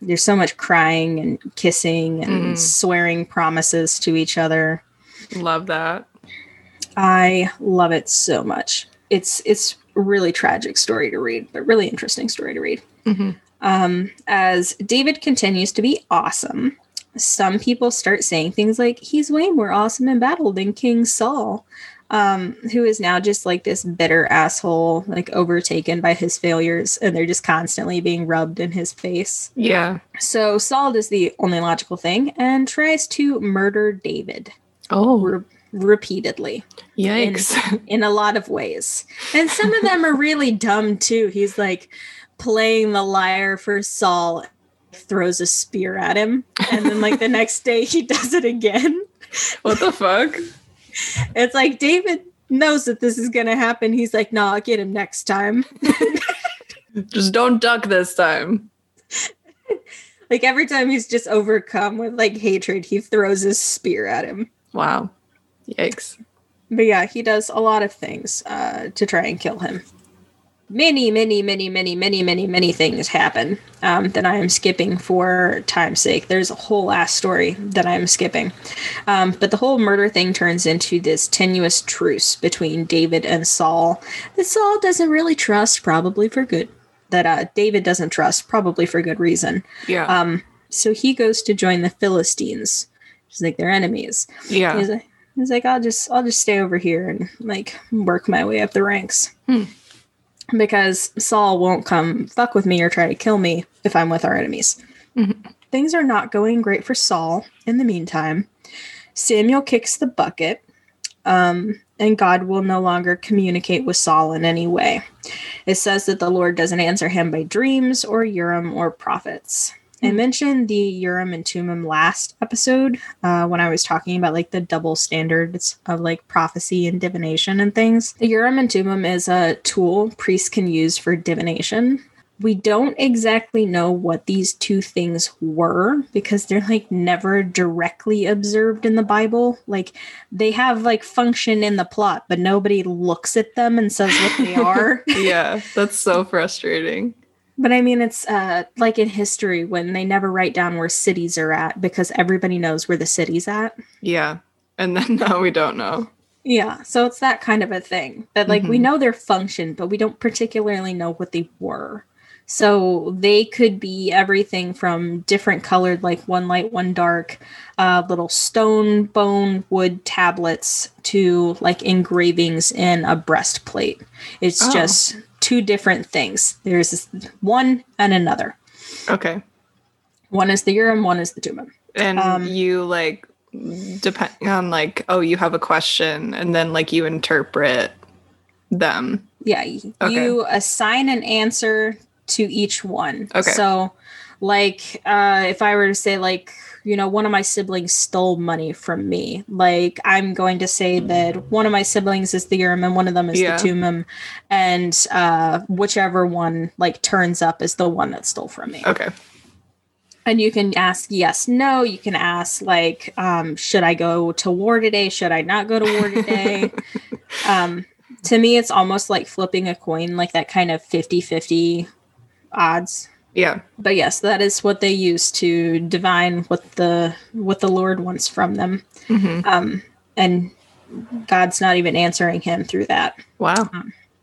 Speaker 2: There's so much crying and kissing and
Speaker 1: Mm.
Speaker 2: swearing promises to each other.
Speaker 1: Love that.
Speaker 2: I love it so much. It's it's really tragic story to read, but really interesting story to read.
Speaker 1: hmm
Speaker 2: Um, as David continues to be awesome, some people start saying things like he's way more awesome in battle than King Saul, um, who is now just like this bitter asshole, like overtaken by his failures, and they're just constantly being rubbed in his face.
Speaker 1: Yeah.
Speaker 2: So Saul does the only logical thing and tries to murder David
Speaker 1: Oh,
Speaker 2: re- repeatedly
Speaker 1: yikes.
Speaker 2: in a lot of ways. And some of them are really dumb too. He's like playing the lyre for Saul, throws a spear at him, and then like the next day he does it again.
Speaker 1: what the fuck?
Speaker 2: It's like David knows that this is gonna happen. He's like, no, I'll get him next time.
Speaker 1: Just don't duck this time.
Speaker 2: Like every time he's just overcome with like hatred, he throws his spear at him.
Speaker 1: Wow. Yikes.
Speaker 2: But yeah, he does a lot of things uh, to try and kill him. Many, many, many, many, many, many, many things happen um, that I am skipping for time's sake. There's a whole ass story that I'm skipping. Um, but the whole murder thing turns into this tenuous truce between David and Saul that Saul doesn't really trust, probably for good. That uh, David doesn't trust, probably for good reason.
Speaker 1: Yeah.
Speaker 2: Um, so he goes to join the Philistines, which is like their enemies.
Speaker 1: yeah.
Speaker 2: He's like, he's like, I'll just, I'll just stay over here and like work my way up the ranks.
Speaker 1: Hmm.
Speaker 2: Because Saul won't come fuck with me or try to kill me if I'm with our enemies.
Speaker 1: Mhm.
Speaker 2: Things are not going great for Saul. In the meantime, Samuel kicks the bucket, um, and God will no longer communicate with Saul in any way. It says that the Lord doesn't answer him by dreams or Urim or prophets. I
Speaker 1: Hmm.
Speaker 2: mentioned the Urim and Thummim last episode uh, when I was talking about like the double standards of like prophecy and divination and things. The Urim and Thummim is a tool priests can use for divination. We don't exactly know what these two things were because they're like never directly observed in the Bible. Like they have like function in the plot, but nobody looks at them and says what they are.
Speaker 1: yeah. That's so frustrating.
Speaker 2: But I mean, it's uh, like in history when they never write down where cities are at because everybody knows where the city's at.
Speaker 1: Yeah. And then now we don't know.
Speaker 2: Yeah, so it's that kind of a thing that like we
Speaker 1: Mhm.
Speaker 2: know their function, but we don't particularly know what they were. So they could be everything from different colored, like one light, one dark, uh, little stone, bone, wood tablets to like engravings in a breastplate. It's
Speaker 1: Oh.
Speaker 2: just two different things. There's this one and another.
Speaker 1: Okay.
Speaker 2: One is the Urim, one is the Thummim.
Speaker 1: And
Speaker 2: Um,
Speaker 1: you like depend on like, oh, you have a question and then like you interpret them.
Speaker 2: Yeah,
Speaker 1: Okay.
Speaker 2: you assign an answer to each one.
Speaker 1: Okay.
Speaker 2: So, like, uh, if I were to say, like, you know, one of my siblings stole money from me, like, I'm going to say that one of my siblings is the Urim and one of them is
Speaker 1: Yeah.
Speaker 2: the Thummim, and uh, whichever one like turns up is the one that stole from me.
Speaker 1: Okay.
Speaker 2: And you can ask yes, no. You can ask like, um, should I go to war today? Should I not go to war today? um, to me, it's almost like flipping a coin, like that kind of 50 50 odds.
Speaker 1: Yeah.
Speaker 2: But yes, that is what they use to divine what the what the Lord wants from them.
Speaker 1: hmm
Speaker 2: Um, and God's not even answering him through that.
Speaker 1: Wow.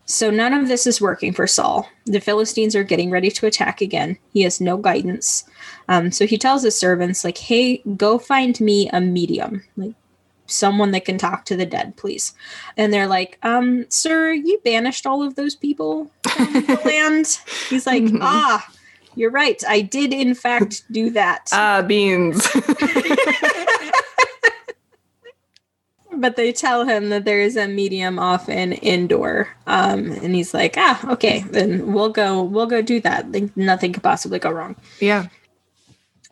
Speaker 2: So none of this is working for Saul. The Philistines are getting ready to attack again. He has no guidance. Um, so he tells his servants, like, hey, go find me a medium, like someone that can talk to the dead, please. And they're like, um, sir, you banished all of those people from the land. He's like,
Speaker 1: Mhm.
Speaker 2: ah, you're right. I did in fact do that.
Speaker 1: Ah, beans.
Speaker 2: but they tell him that there is a medium off in Endor um and he's like ah okay then we'll go we'll go do that Like, nothing could possibly go wrong
Speaker 1: yeah.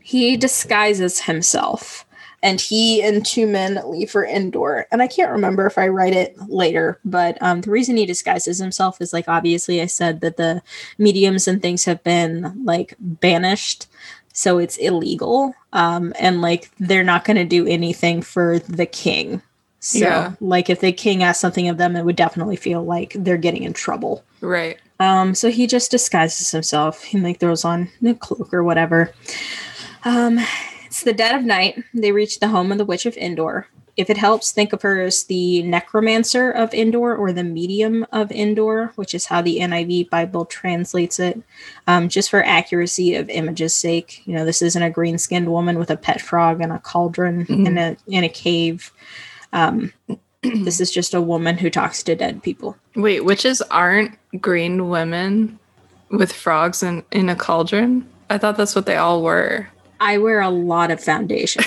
Speaker 2: he disguises himself and he and two men leave for Endor and i can't remember if i write it later but um, the reason he disguises himself is like obviously i said that the mediums and things have been like banished so it's illegal um, and like they're not going to do anything for the king so
Speaker 1: Yeah.
Speaker 2: like if the king asked something of them it would definitely feel like they're getting in trouble
Speaker 1: Right.
Speaker 2: um, so he just disguises himself. He like throws on a cloak or whatever. Um, it's the dead of night. They reach the home of the witch of Endor. if it helps, think of her as the necromancer of Endor or the medium of Endor, which is how the NIV Bible translates it. Um, just for accuracy of images' sake, you know, this isn't a green skinned woman with a pet frog and a cauldron mm-hmm. in a in a cave. Um, this is just a woman who talks to dead people.
Speaker 1: Wait, witches aren't green women with frogs in, in a cauldron? I thought that's what they all were.
Speaker 2: I wear a lot of foundation.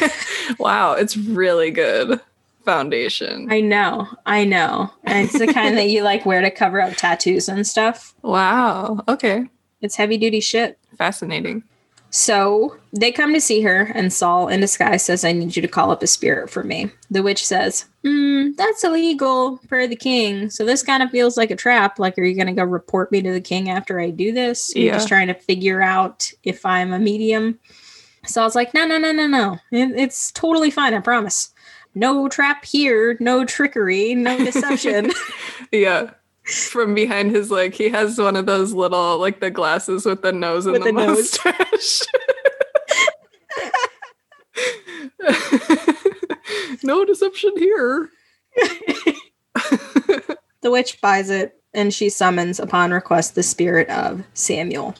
Speaker 1: wow, it's really good foundation.
Speaker 2: I know. I know. And it's the kind that you like wear to cover up tattoos and stuff.
Speaker 1: Wow. Okay.
Speaker 2: It's heavy duty shit.
Speaker 1: Fascinating.
Speaker 2: So they come to see her, and Saul in disguise says, I need you to call up a spirit for me. The witch says, mm, That's illegal per the king. So this kind of feels like a trap. Like, are you going to go report me to the king after I do this? You're just trying to figure out if I'm a medium. So I was like, No, no, no, no, no. It, it's totally fine. I promise. No trap here, no trickery, no deception.
Speaker 1: yeah from behind his like he has one of those little like the glasses with the nose and the, the mustache. no deception here.
Speaker 2: the witch buys it and she summons upon request the spirit of Samuel.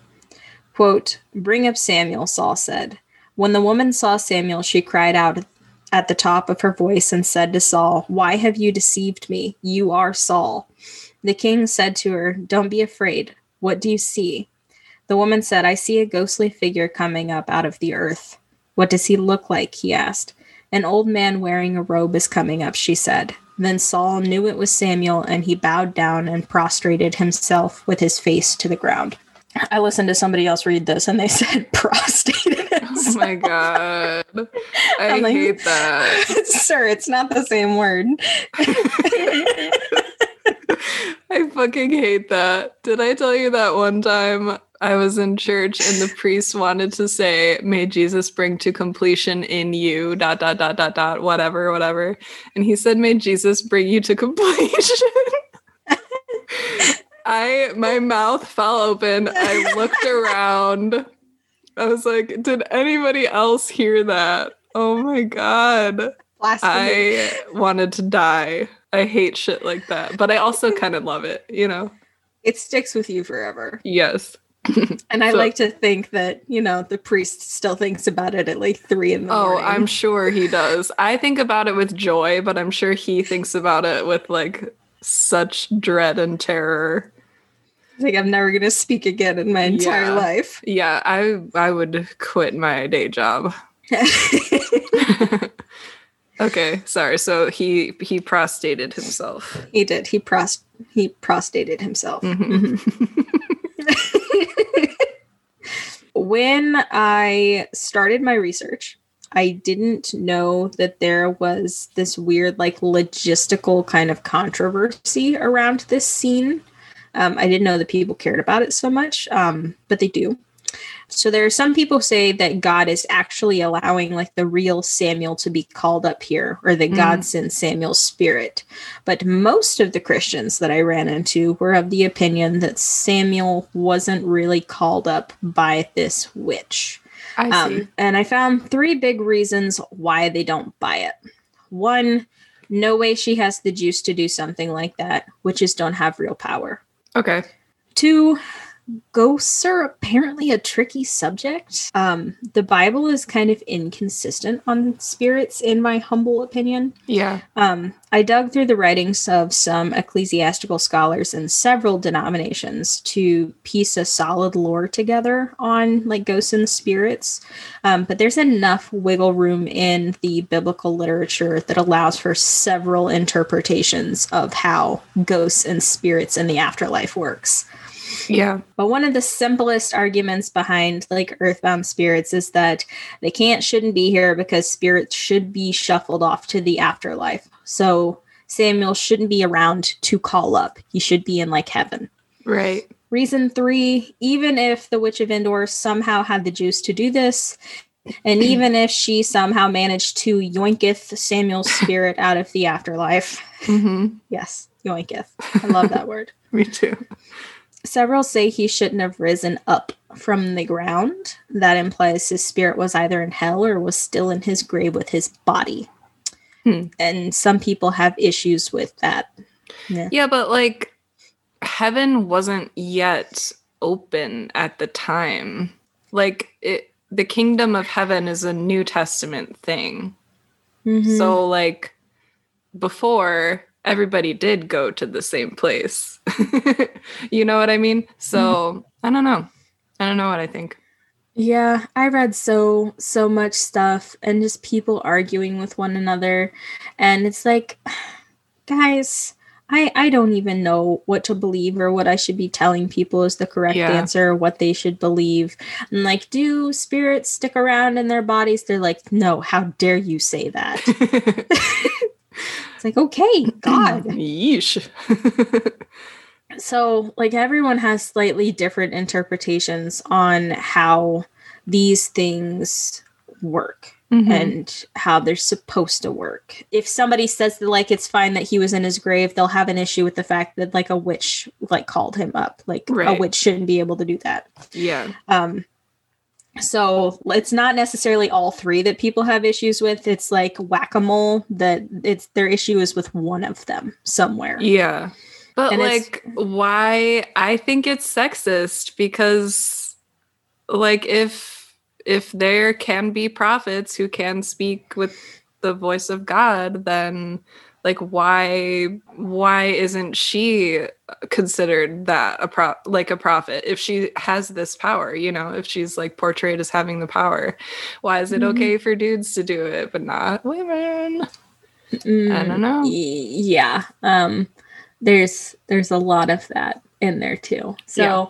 Speaker 2: Quote, Bring up Samuel, Saul said. When the woman saw Samuel, she cried out at the top of her voice and said to Saul, Why have you deceived me? You are Saul. The king said to her, Don't be afraid. What do you see? The woman said, I see a ghostly figure coming up out of the earth. What does he look like? he asked. An old man wearing a robe is coming up, she said. Then Saul knew it was Samuel, and he bowed down and prostrated himself with his face to the ground. I listened to somebody else read this, and they said prostrated
Speaker 1: himself. Oh my god! I like, hate that,
Speaker 2: sir. It's not the same word.
Speaker 1: I fucking hate that. Did I tell you that one time I was in church and the priest wanted to say, May Jesus bring to completion in you, dot, dot, dot, dot, dot, whatever, whatever. And he said, May Jesus bring you to completion. I, my mouth fell open. I looked around. I was like, did anybody else hear that? Oh my God. Blasphemy. I wanted to die. I hate shit like that, but I also kind of love it, you know?
Speaker 2: It sticks with you forever.
Speaker 1: Yes.
Speaker 2: and I so, like to think that, you know, the priest still thinks about it at like three in the oh, morning.
Speaker 1: Oh, I'm sure he does. I think about it with joy, but I'm sure he thinks about it with like such dread and terror.
Speaker 2: Think I'm never gonna speak again in my entire
Speaker 1: yeah.
Speaker 2: life.
Speaker 1: Yeah, I I would quit my day job. Okay, sorry. So he he prostated himself.
Speaker 2: He did. He pros he prostated himself. Mm-hmm. when I started my research, I didn't know that there was this weird, like, logistical kind of controversy around this scene. Um, I didn't know that people cared about it so much, um, but they do. So there are some people say that God is actually allowing like the real Samuel to be called up here, or that mm. God sent Samuel's spirit. But most of the Christians that I ran into were of the opinion that Samuel wasn't really called up by this witch. I um, and I found three big reasons why they don't buy it. One, no way she has the juice to do something like that. Witches don't have real power.
Speaker 1: Okay.
Speaker 2: Two, ghosts are apparently a tricky subject. Um, the Bible is kind of inconsistent on spirits, in my humble opinion.
Speaker 1: Yeah.
Speaker 2: Um, I dug through the writings of some ecclesiastical scholars in several denominations to piece a solid lore together on like ghosts and spirits. Um, but there's enough wiggle room in the biblical literature that allows for several interpretations of how ghosts and spirits in the afterlife works.
Speaker 1: Yeah.
Speaker 2: But one of the simplest arguments behind like earthbound spirits is that they can't, shouldn't be here because spirits should be shuffled off to the afterlife. So Samuel shouldn't be around to call up. He should be in like heaven.
Speaker 1: Right.
Speaker 2: Reason three even if the Witch of Endor somehow had the juice to do this, and even if she somehow managed to yoinketh Samuel's spirit out of the afterlife, mm-hmm. yes, yoinketh. I love that word.
Speaker 1: Me too.
Speaker 2: Several say he shouldn't have risen up from the ground. That implies his spirit was either in hell or was still in his grave with his body.
Speaker 1: Hmm.
Speaker 2: and some people have issues with that. Yeah.
Speaker 1: Yeah, but like heaven wasn't yet open at the time. Like it the kingdom of heaven is a New Testament thing.
Speaker 2: Mhm.
Speaker 1: So like before everybody did go to the same place. you know what I mean? So mm-hmm. I don't know. I don't know what I think.
Speaker 2: Yeah, I read so so much stuff and just people arguing with one another and it's like guys, I I don't even know what to believe or what I should be telling people is the correct
Speaker 1: Yeah.
Speaker 2: answer, what they should believe. And like do spirits stick around in their bodies? They're like, "No, how dare you say that?" It's like, "Okay, God."
Speaker 1: Yeesh.
Speaker 2: So, like, everyone has slightly different interpretations on how these things work
Speaker 1: Mhm.
Speaker 2: and how they're supposed to work. If somebody says that, like, it's fine that he was in his grave, they'll have an issue with the fact that, like, a witch, like, called him up. Like, a witch shouldn't be able to do that.
Speaker 1: yeah.
Speaker 2: Um, so it's not necessarily all three that people have issues with. It's like whack-a-mole that it's their issue is with one of them somewhere.
Speaker 1: Yeah. But
Speaker 2: And
Speaker 1: like why I think it's sexist because like if if there can be prophets who can speak with the voice of God then like why why isn't she considered that a pro like a prophet if she has this power you know if she's like portrayed as having the power why is it
Speaker 2: Mhm.
Speaker 1: okay for dudes to do it but not women I
Speaker 2: Mm,
Speaker 1: don't know.
Speaker 2: Yeah. Um there's there's a lot of that in there too. So
Speaker 1: Yeah.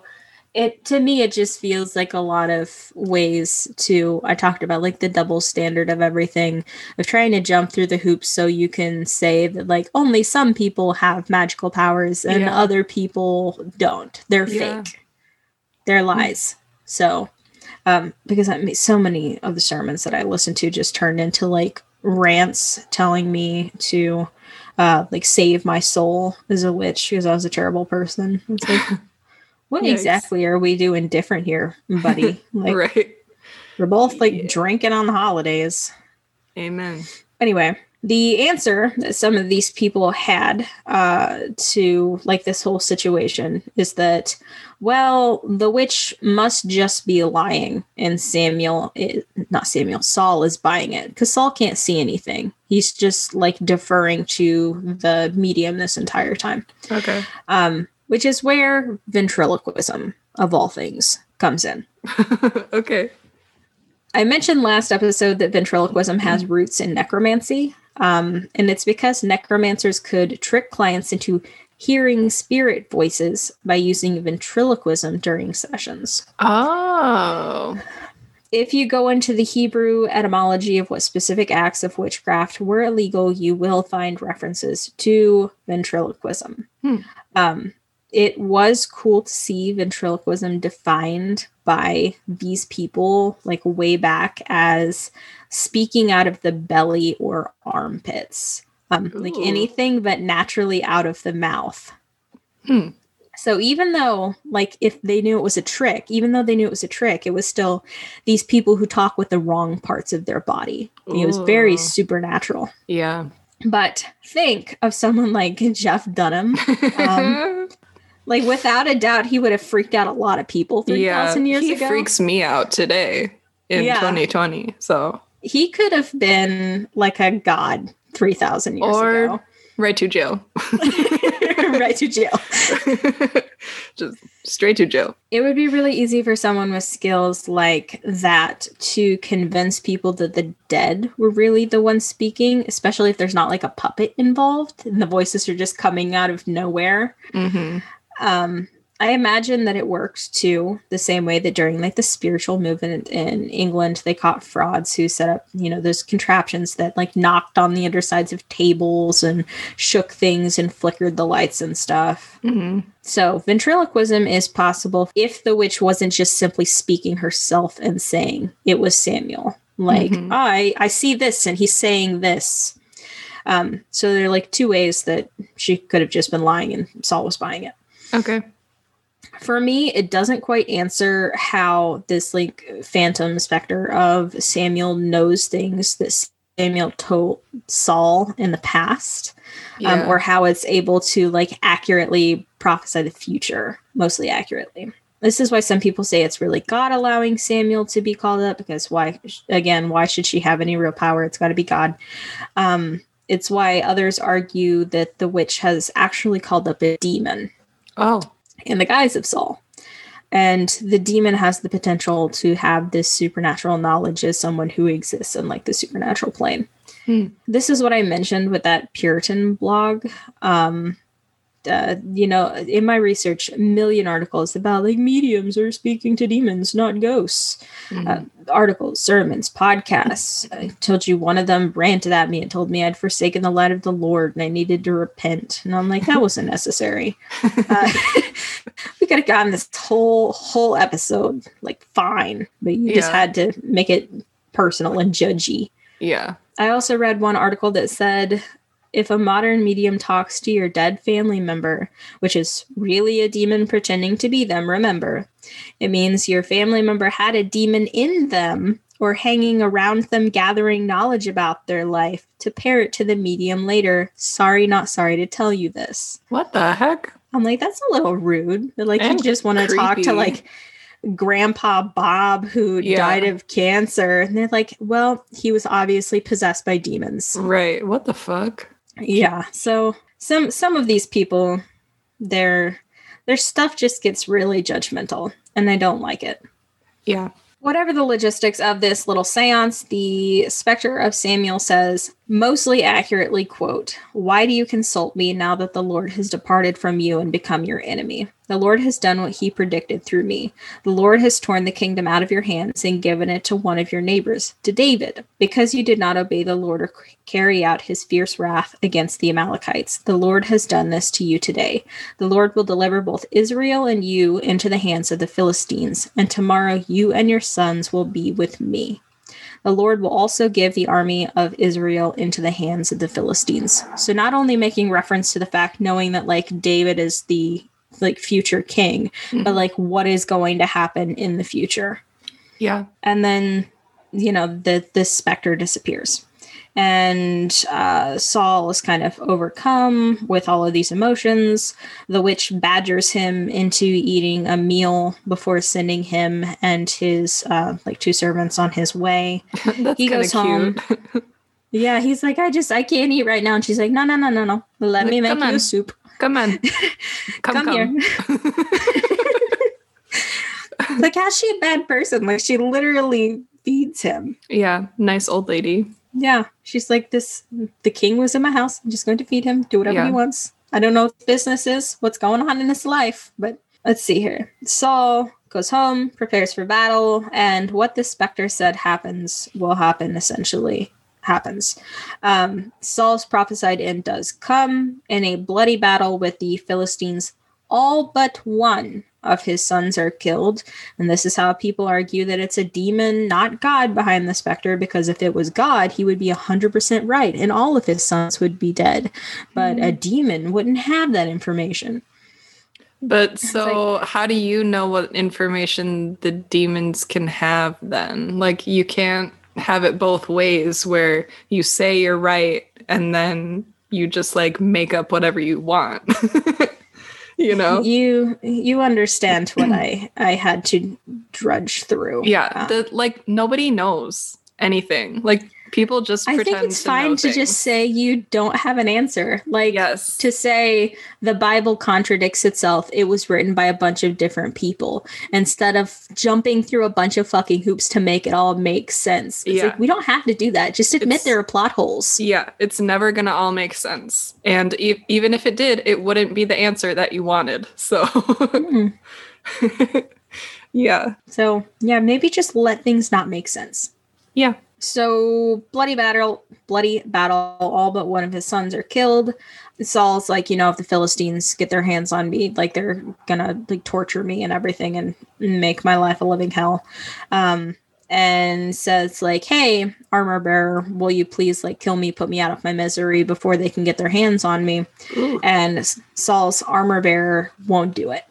Speaker 2: It to me it just feels like a lot of ways to I talked about like the double standard of everything of trying to jump through the hoops so you can say that like only some people have magical powers and
Speaker 1: Yeah.
Speaker 2: other people don't. They're
Speaker 1: Yeah.
Speaker 2: fake. They're lies. So um because I mean so many of the sermons that I listened to just turned into like rants telling me to uh like save my soul as a witch because I was a terrible person. It's like what
Speaker 1: Yikes.
Speaker 2: exactly are we doing different here, buddy? Like
Speaker 1: right
Speaker 2: we're both like
Speaker 1: Yeah.
Speaker 2: drinking on the holidays.
Speaker 1: amen
Speaker 2: Anyway, the answer that some of these people had uh, to like this whole situation is that, well, the witch must just be lying, and Samuel, i not Samuel, Saul is buying it because Saul can't see anything. He's just like deferring to the medium this entire time,
Speaker 1: okay
Speaker 2: um, which is where ventriloquism, of all things, comes in.
Speaker 1: okay.
Speaker 2: I mentioned last episode that ventriloquism has roots in necromancy, um, and it's because necromancers could trick clients into hearing spirit voices by using ventriloquism during sessions.
Speaker 1: Oh.
Speaker 2: If you go into the Hebrew etymology of what specific acts of witchcraft were illegal, you will find references to ventriloquism.
Speaker 1: Hmm.
Speaker 2: Um, it was cool to see ventriloquism defined by these people, like way back, as speaking out of the belly or armpits, um, like anything but naturally out of the mouth.
Speaker 1: Hmm.
Speaker 2: So even though, like, if they knew it was a trick, even though they knew it was a trick, it was still these people who talk with the wrong parts of their body. It was very supernatural.
Speaker 1: Yeah.
Speaker 2: But think of someone like Jeff Dunham. Um, Like, without a doubt, he would have freaked out a lot of people 3,000 years
Speaker 1: he
Speaker 2: ago.
Speaker 1: He freaks me out today in
Speaker 2: Yeah.
Speaker 1: 2020. So,
Speaker 2: He could have been like a god 3,000 years
Speaker 1: Or-
Speaker 2: ago.
Speaker 1: right to jail.
Speaker 2: right to jail.
Speaker 1: Just straight to jail.
Speaker 2: It would be really easy for someone with skills like that to convince people that the dead were really the ones speaking, especially if there's not like a puppet involved and the voices are just coming out of nowhere.
Speaker 1: hmm
Speaker 2: Um, I imagine that it works too, the same way that during like the spiritual movement in England, they caught frauds who set up, you know, those contraptions that like knocked on the undersides of tables and shook things and flickered the lights and stuff.
Speaker 1: hmm
Speaker 2: So ventriloquism is possible if the witch wasn't just simply speaking herself and saying it was Samuel. Like,
Speaker 1: Mhm.
Speaker 2: I I see this and he's saying this. Um, so there are like two ways that she could have just been lying and Saul was buying it.
Speaker 1: Okay.
Speaker 2: For me, it doesn't quite answer how this like phantom specter of Samuel knows things that Samuel told Saul in the past, um, or how it's able to like accurately prophesy the future, mostly accurately. This is why some people say it's really God allowing Samuel to be called up because why, again, why should she have any real power? It's got to be God. Um, it's why others argue that the witch has actually called up a demon
Speaker 1: oh,
Speaker 2: in the guise of Saul. And the demon has the potential to have this supernatural knowledge as someone who exists in like the supernatural plane.
Speaker 1: Hmm.
Speaker 2: This is what I mentioned with that Puritan blog. Um, uh, you know, in my research, a million articles about like mediums are speaking to demons, not ghosts.
Speaker 1: Mhm.
Speaker 2: Uh, articles, sermons, podcasts. I told you one of them ranted at me and told me I'd forsaken the light of the Lord and I needed to repent. And I'm like, that wasn't necessary. Uh, we could have gotten this whole whole episode like fine, but you just had to make it personal and judgy.
Speaker 1: yeah.
Speaker 2: I also read one article that said if a modern medium talks to your dead family member, which is really a demon pretending to be them, remember, it means your family member had a demon in them or hanging around them gathering knowledge about their life to pair it to the medium later. Sorry, not sorry to tell you this.
Speaker 1: What the heck?
Speaker 2: I'm like, that's a little rude. Like, you just want to talk to like Grandpa Bob who
Speaker 1: Yeah.
Speaker 2: died of cancer. And they're like, well, he was obviously possessed by demons.
Speaker 1: Right. What the fuck?
Speaker 2: Yeah. So some some of these people, their their stuff just gets really judgmental, and I don't like it.
Speaker 1: Yeah.
Speaker 2: Whatever the logistics of this little seance, the specter of Samuel says, mostly accurately, quote, Why do you consult me now that the Lord has departed from you and become your enemy? The Lord has done what he predicted through me. The Lord has torn the kingdom out of your hands and given it to one of your neighbors, to David, because you did not obey the Lord or carry out his fierce wrath against the Amalekites. The Lord has done this to you today. The Lord will deliver both Israel and you into the hands of the Philistines, and tomorrow you and your sons will be with me. The Lord will also give the army of Israel into the hands of the Philistines. So not only making reference to the fact knowing that like David is the like future king, but mm-hmm. like what is going to happen in the future.
Speaker 1: Yeah.
Speaker 2: And then, you know, the the specter disappears. And uh, Saul is kind of overcome with all of these emotions. The witch badgers him into eating a meal before sending him and his uh, like two servants on his way. He goes home. Yeah, he's like, I just I can't eat right now. And she's like, No, no, no, no, no. Let me make you
Speaker 1: on.
Speaker 2: soup.
Speaker 1: Come on. Come,
Speaker 2: Come,
Speaker 1: come.
Speaker 2: here. like, how's she a bad person? Like, she literally feeds him.
Speaker 1: Yeah. Nice old lady.
Speaker 2: Yeah, she's like this. The king was in my house. I'm just going to feed him, do whatever
Speaker 1: Yeah.
Speaker 2: he wants. I don't know what business is, what's going on in his life, but let's see here. Saul goes home, prepares for battle, and what the specter said happens will happen. Essentially, happens. Um, Saul's prophesied end does come in a bloody battle with the Philistines. All but one of his sons are killed, and this is how people argue that it's a demon, not God, behind the specter, because if it was God, he would be 100% right, and all of his sons would be dead. But a mm-hmm. demon wouldn't have that information.
Speaker 1: But so, how do you know what information the demons can have then? Like, you can't have it both ways where you say you're right and then you just like make up whatever you want. you know?
Speaker 2: You you understand what I I had to drudge through.
Speaker 1: Yeah.
Speaker 2: Uh,
Speaker 1: The, like, nobody knows anything. Like, people just
Speaker 2: I think it's
Speaker 1: to
Speaker 2: fine to just say you don't have an answer. Like
Speaker 1: yes.
Speaker 2: to say the Bible contradicts itself, it was written by a bunch of different people instead of jumping through a bunch of fucking hoops to make it all make sense. It's
Speaker 1: Yeah.
Speaker 2: like we don't have to do that. Just admit
Speaker 1: It's-
Speaker 2: there are plot holes.
Speaker 1: Yeah, it's never going to all make sense. And e- even if it did, it wouldn't be the answer that you wanted. So,
Speaker 2: Mm.
Speaker 1: yeah.
Speaker 2: So yeah, maybe just let things not make sense.
Speaker 1: Yeah.
Speaker 2: So bloody battle, bloody battle. All but one of his sons are killed. Saul's like, you know, if the Philistines get their hands on me, like they're gonna like torture me and everything and make my life a living hell. Um, and says like, hey, armor bearer, will you please like kill me, put me out of my misery before they can get their hands on me?
Speaker 1: Ooh.
Speaker 2: And Saul's armor bearer won't do it.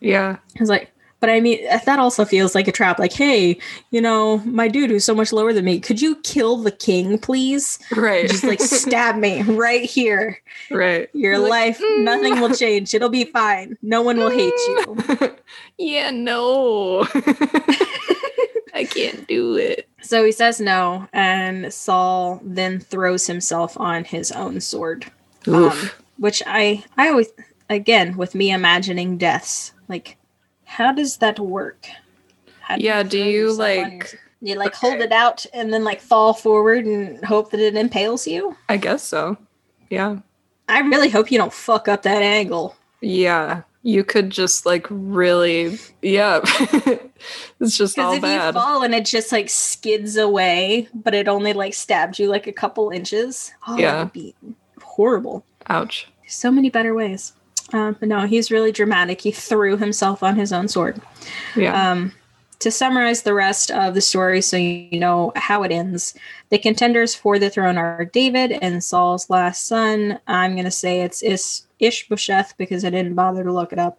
Speaker 1: Yeah.
Speaker 2: He's like, But I mean, that also feels like a trap. Like, hey, you know, my dude who's so much lower than me, could you kill the king, please?
Speaker 1: Right.
Speaker 2: Just like stab me right here.
Speaker 1: right.
Speaker 2: Your life,
Speaker 1: "Mm."
Speaker 2: nothing will change. It'll be fine. No one will hate you.
Speaker 1: yeah, no. I can't do it.
Speaker 2: So he says no, and Saul then throws himself on his own sword. Um, which I I always again with me imagining deaths like how does that work? How
Speaker 1: Yeah, do you, like-
Speaker 2: you like hold it out and then like fall forward and hope that it impales you?
Speaker 1: I guess so. Yeah.
Speaker 2: I really hope you don't fuck up that angle.
Speaker 1: Yeah. You could just like really, yeah. it's just all
Speaker 2: if
Speaker 1: bad.
Speaker 2: you fall and it just like skids away, but it only like stabbed you like a couple inches, oh,
Speaker 1: Yeah.
Speaker 2: that would be horrible.
Speaker 1: Ouch.
Speaker 2: so many better ways. Um, but no, he's really dramatic. He threw himself on his own sword.
Speaker 1: Yeah.
Speaker 2: Um, to summarize the rest of the story so you know how it ends, the contenders for the throne are David and Saul's last son. I'm going to say it's Is- Ishbosheth because I didn't bother to look it up.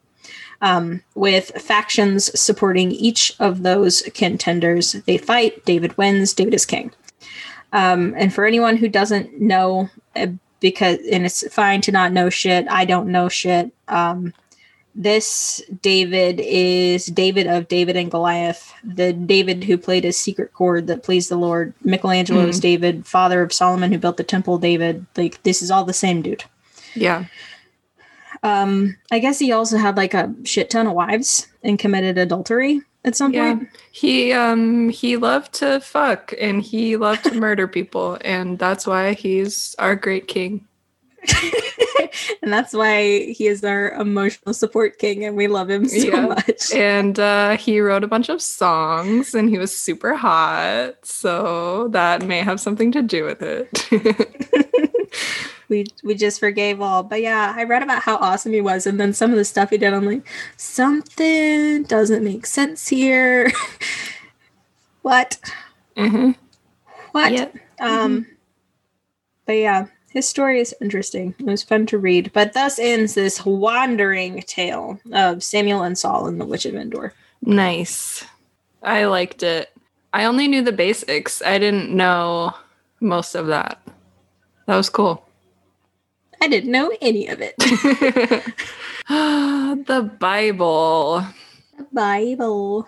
Speaker 2: Um, with factions supporting each of those contenders, they fight. David wins. David is king. Um, and for anyone who doesn't know, uh, because and it's fine to not know shit. I don't know shit. Um, this David is David of David and Goliath, the David who played a secret chord that pleased the Lord. Michelangelo is David, father of Solomon who built the temple. David, like this is all the same dude.
Speaker 1: yeah.
Speaker 2: Um, I guess he also had like a shit ton of wives and committed adultery at some
Speaker 1: Yeah.
Speaker 2: point.
Speaker 1: He um he loved to fuck and he loved to murder people and that's why he's our great king.
Speaker 2: and that's why he is our emotional support king and we love him so
Speaker 1: Yeah.
Speaker 2: much.
Speaker 1: And uh he wrote a bunch of songs and he was super hot, so that may have something to do with it.
Speaker 2: we we just forgave all. But yeah, I read about how awesome he was, and then some of the stuff he did, I'm like, something doesn't make sense here. what?
Speaker 1: hmm
Speaker 2: What?
Speaker 1: Yep.
Speaker 2: Um. But yeah, his story is interesting. It was fun to read. But thus ends this wandering tale of Samuel and Saul and the Witch of Endor.
Speaker 1: Nice. I liked it. I only knew the basics. I didn't know most of that. That was cool.
Speaker 2: I didn't know any of it.
Speaker 1: the Bible.
Speaker 2: The Bible.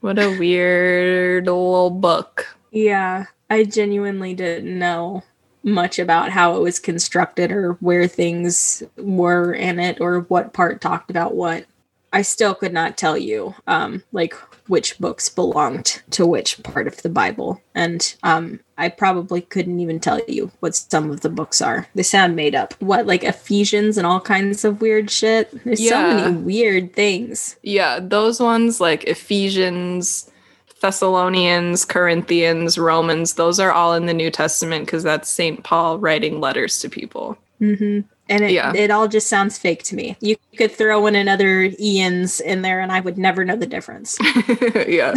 Speaker 1: What a weird little book.
Speaker 2: Yeah, I genuinely didn't know much about how it was constructed or where things were in it or what part talked about what. I still could not tell you um like which books belonged to which part of the Bible. And um I probably couldn't even tell you what some of the books are. They sound made up. What like Ephesians and all kinds of weird shit. There's so many weird things.
Speaker 1: Yeah, those ones like Ephesians, Thessalonians, Corinthians, Romans, those are all in the New Testament because that's St. Paul writing letters to people.
Speaker 2: hmm And it,
Speaker 1: Yeah.
Speaker 2: it all just sounds fake to me. You could throw in another Ian's in there and I would never know the difference.
Speaker 1: yeah.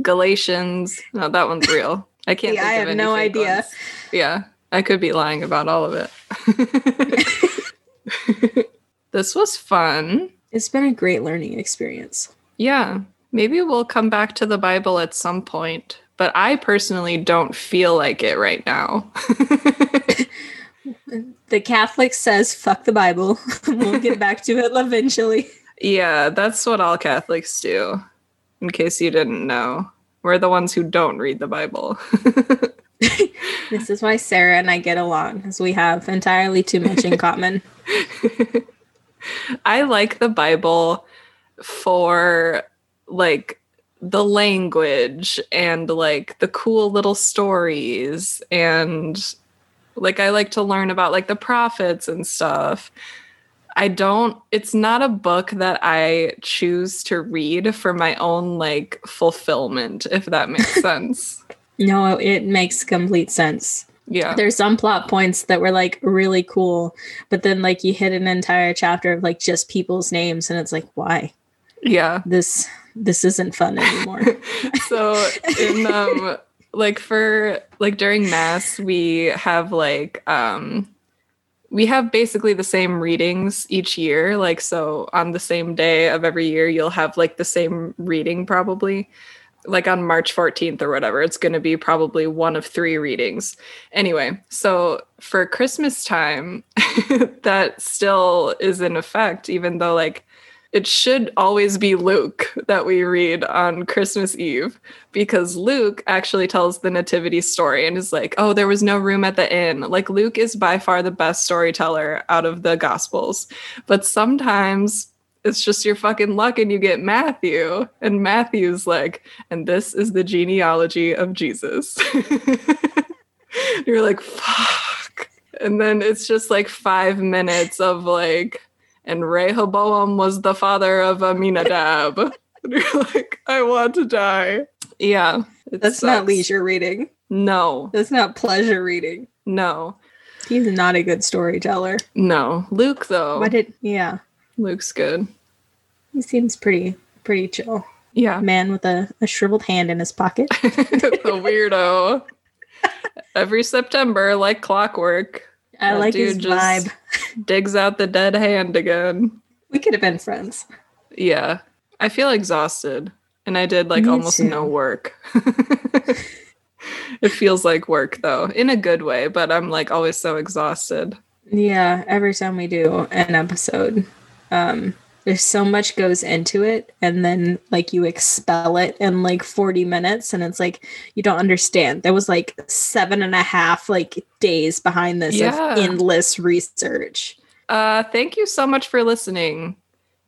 Speaker 1: Galatians. No, that one's real. I can't
Speaker 2: Yeah, I have no idea.
Speaker 1: ones. Yeah. I could be lying about all of it. this was fun.
Speaker 2: It's been a great learning experience.
Speaker 1: Yeah. Maybe we'll come back to the Bible at some point, but I personally don't feel like it right now.
Speaker 2: The Catholic says, fuck the Bible. we'll get back to it eventually.
Speaker 1: yeah, that's what all Catholics do. In case you didn't know, we're the ones who don't read the Bible.
Speaker 2: This is why Sarah and I get along, as we have entirely too much in common.
Speaker 1: I like the Bible for like the language and like the cool little stories and like I like to learn about like the prophets and stuff. I don't it's not a book that I choose to read for my own like fulfillment if that makes sense.
Speaker 2: No, it makes complete sense.
Speaker 1: Yeah.
Speaker 2: There's some plot points that were like really cool, but then like you hit an entire chapter of like just people's names, and it's like, why?
Speaker 1: Yeah.
Speaker 2: This this isn't fun anymore.
Speaker 1: so in um like for like during mass we have like um we have basically the same readings each year. Like, so on the same day of every year, you'll have like the same reading probably. Like on March 14th or whatever, it's going to be probably one of three readings. Anyway, so for Christmas time, that still is in effect, even though like it should always be Luke that we read on Christmas Eve because Luke actually tells the nativity story and is like, "Oh, there was no room at the inn." Like Luke is by far the best storyteller out of the gospels. But sometimes it's just your fucking luck and you get Matthew and Matthew's like, "And this is the genealogy of Jesus." You're like, "Fuck." And then it's just like 5 minutes of like and Rehoboam was the father of Aminadab. You're like, I want to die. Yeah.
Speaker 2: That's sucks. not leisure reading.
Speaker 1: No.
Speaker 2: That's not pleasure reading.
Speaker 1: No.
Speaker 2: He's not a good storyteller.
Speaker 1: No. Luke though.
Speaker 2: What did yeah.
Speaker 1: Luke's good.
Speaker 2: He seems pretty pretty chill.
Speaker 1: Yeah.
Speaker 2: Man with a, a shriveled hand in his pocket.
Speaker 1: the weirdo. Every September, like clockwork,
Speaker 2: I like his vibe.
Speaker 1: digs out the dead hand again.
Speaker 2: We could have been friends.
Speaker 1: Yeah. I feel exhausted. And I did like Me almost too. no work. it feels like work though, in a good way, but I'm like always so exhausted.
Speaker 2: Yeah, every time we do an episode. Um there's so much goes into it and then like you expel it in like 40 minutes and it's like you don't understand. There was like seven and a half like days behind this yeah. of endless research.
Speaker 1: Uh thank you so much for listening.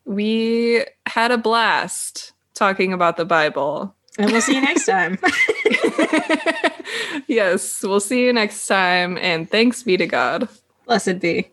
Speaker 1: We had a blast talking about the bible.
Speaker 2: And we'll see you next time.
Speaker 1: Yes we'll see you next time and thanks be to god.
Speaker 2: Blessed be